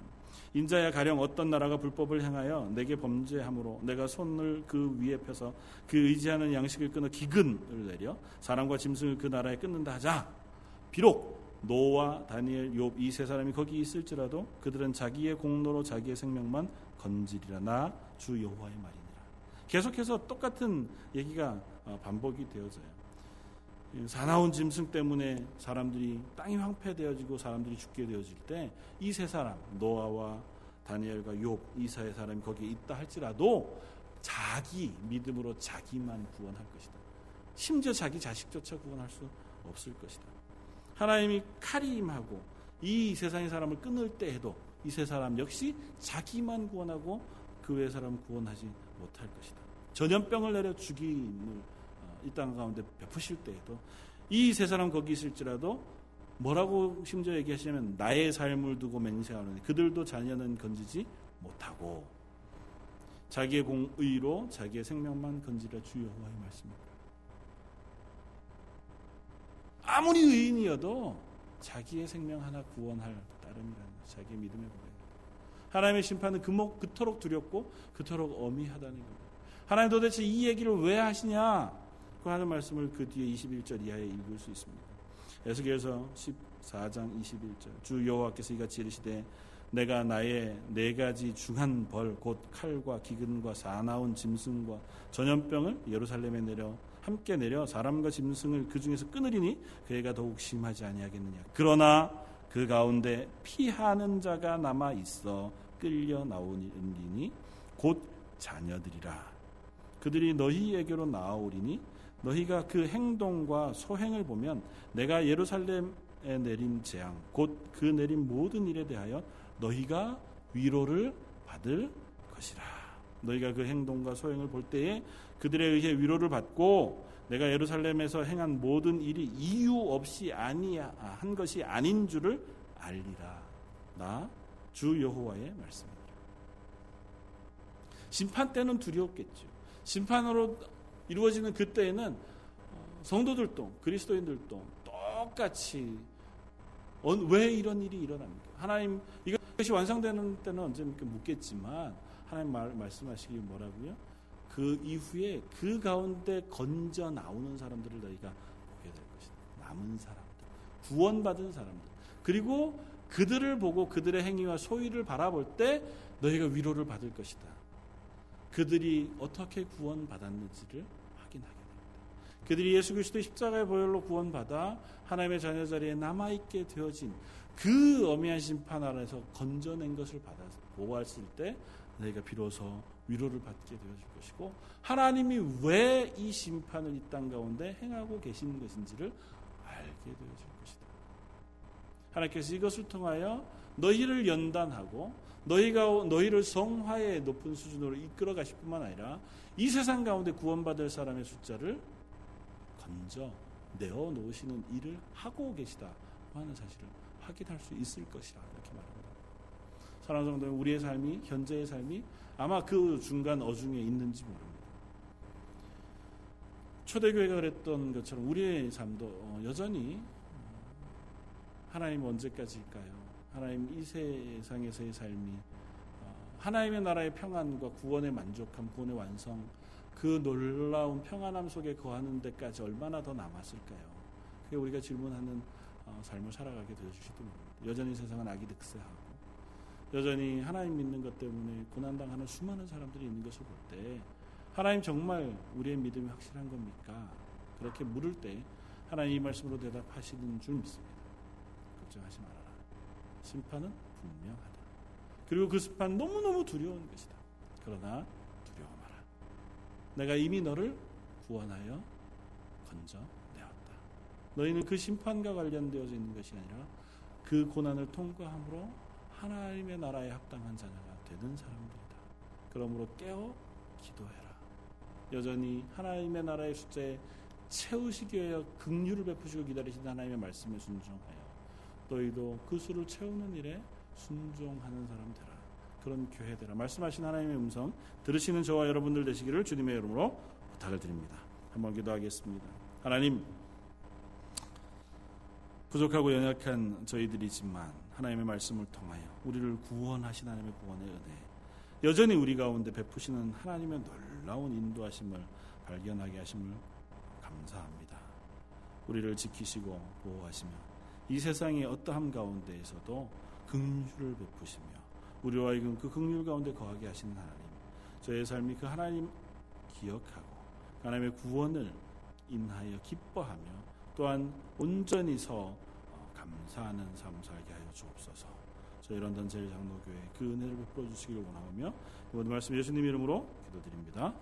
인자야 가령 어떤 나라가 불법을 행하여 내게 범죄함으로 내가 손을 그 위에 펴서 그 의지하는 양식을 끊어 기근을 내려 사람과 짐승을 그 나라에 끊는다 하자. 비록 노와 다니엘, 욥 이 세 사람이 거기 있을지라도 그들은 자기의 공로로 자기의 생명만 건지리라 나 주 여호와의 말이니라. 계속해서 똑같은 얘기가 어, 반복이 되어져요. 사나운 짐승 때문에 사람들이 땅이 황폐되어지고 사람들이 죽게 되어질 때 이 세 사람 노아와 다니엘과 욥 이사의 사람이 거기에 있다 할지라도 자기 믿음으로 자기만 구원할 것이다. 심지어 자기 자식조차 구원할 수 없을 것이다. 하나님이 칼임하고 이 세상의 사람을 끊을 때에도 이 세 사람 역시 자기만 구원하고 그 외의 사람은 구원하지 못할 것이다. 전염병을 내려 죽임을 이 땅 가운데 베푸실 때에도 이 세 사람 거기 있을지라도 뭐라고 심지어 얘기하시냐면 나의 삶을 두고 맹세하는 그들도 자녀는 건지지 못하고 자기의 공의로 자기의 생명만 건지라 주 여호와의 말씀입니다. 아무리 의인이어도 자기의 생명 하나 구원할 따름이라는 자기의 믿음의 고백. 하나님의 심판은 그목 그토록 두렵고 그토록 어미하다는 겁니다. 하나님 도대체 이 얘기를 왜 하시냐? 그 하는 말씀을 그 뒤에 21절 이하에 읽을 수 있습니다. 에스겔서 14장 21절 주 여호와께서 이같이 이르시되 내가 나의 네 가지 중한 벌 곧 칼과 기근과 사나운 짐승과 전염병을 예루살렘에 내려 함께 내려 사람과 짐승을 그 중에서 끊으리니 그애가 더욱 심하지 아니하겠느냐 그러나 그 가운데 피하는 자가 남아 있어 끌려 나오니 곧 자녀들이라 그들이 너희에게로 나아오리니 너희가 그 행동과 소행을 보면 내가 예루살렘에 내린 재앙 곧 그 내린 모든 일에 대하여 너희가 위로를 받을 것이라. 너희가 그 행동과 소행을 볼 때에 그들에 의해 위로를 받고 내가 예루살렘에서 행한 모든 일이 이유 없이 아니한 것이 아닌 줄을 알리라. 나 주 여호와의 말씀입니다. 심판 때는 두려웠겠죠. 심판으로 이루어지는 그때에는 어, 성도들도 그리스도인들도 똑같이 왜 이런 일이 일어납니까? 하나님 이것이 완성되는 때는 언제입니까? 묻겠지만 하나님 말, 말씀하시기 뭐라고요? 그 이후에 그 가운데 건져 나오는 사람들을 너희가 보게 될 것이다. 남은 사람들, 구원받은 사람들, 그리고 그들을 보고 그들의 행위와 소위를 바라볼 때 너희가 위로를 받을 것이다. 그들이 어떻게 구원받았는지를 확인하게 됩니다. 그들이 예수 그리스도의 십자가의 보혈로 구원받아 하나님의 자녀 자리에 남아 있게 되어진 그 어미한 심판 아래서 건져낸 것을 받아 보았을 때 너희가 비로소 위로를 받게 되어질 것이고 하나님이 왜 이 심판을 이 땅 가운데 행하고 계시는 것인지를 알게 되어질 것이다. 하나님께서 이것을 통하여 너희를 연단하고 너희가 너희를 성화의 높은 수준으로 이끌어 가실 뿐만 아니라 이 세상 가운데 구원받을 사람의 숫자를 건져 내어 놓으시는 일을 하고 계시다 하는 사실을 확인할 수 있을 것이라 이렇게 말합니다. 사랑하는 성도 우리의 삶이 현재의 삶이 아마 그 중간 어중에 있는지 모릅니다. 초대교회가 그랬던 것처럼 우리의 삶도 어, 여전히 하나님 언제까지일까요? 하나님 이 세상에서의 삶이 어, 하나님의 나라의 평안과 구원의 만족함, 구원의 완성, 그 놀라운 평안함 속에 거하는 데까지 얼마나 더 남았을까요? 그게 우리가 질문하는 어, 삶을 살아가게 되어주시도 모릅니다. 여전히 세상은 악이 득세하고 여전히 하나님 믿는 것 때문에 고난당하는 수많은 사람들이 있는 것을 볼 때 하나님 정말 우리의 믿음이 확실한 겁니까? 그렇게 물을 때 하나님 이 말씀으로 대답하시는 줄 믿습니다. 걱정하지 말아라. 심판은 분명하다. 그리고 그 심판 너무너무 두려운 것이다. 그러나 두려워 마라. 내가 이미 너를 구원하여 건져내었다. 너희는 그 심판과 관련되어져 있는 것이 아니라 그 고난을 통과함으로 하나님의 나라에 합당한 자녀가 되는 사람들이다. 그러므로 깨어 기도해라. 여전히 하나님의 나라의 숫자에 채우시기 위하여 긍휼을 베푸시고 기다리시는 하나님의 말씀에 순종하여 너희도 그 수를 채우는 일에 순종하는 사람 되라. 그런 교회 되라. 말씀하신 하나님의 음성 들으시는 저와 여러분들 되시기를 주님의 이름으로 부탁을 드립니다. 한번 기도하겠습니다. 하나님 부족하고 연약한 저희들이지만 하나님의 말씀을 통하여 우리를 구원하신 하나님의 구원의 은혜 여전히 우리 가운데 베푸시는 하나님의 놀라운 인도하심을 발견하게 하심을 감사합니다. 우리를 지키시고 보호하시며 이 세상의 어떠함 가운데에서도 긍휼을 베푸시며 우리와 이금 그 긍휼 가운데 거하게 하시는 하나님 저의 삶이 그 하나님 기억하고 하나님의 구원을 인하여 기뻐하며 또한 온전히 서 감사하는 삶 살게 하여 주옵소서. 저희 런던 제일 장로교회 그 은혜를 베풀어 주시기를 원하오며 이번 말씀 예수님 이름으로 기도드립니다.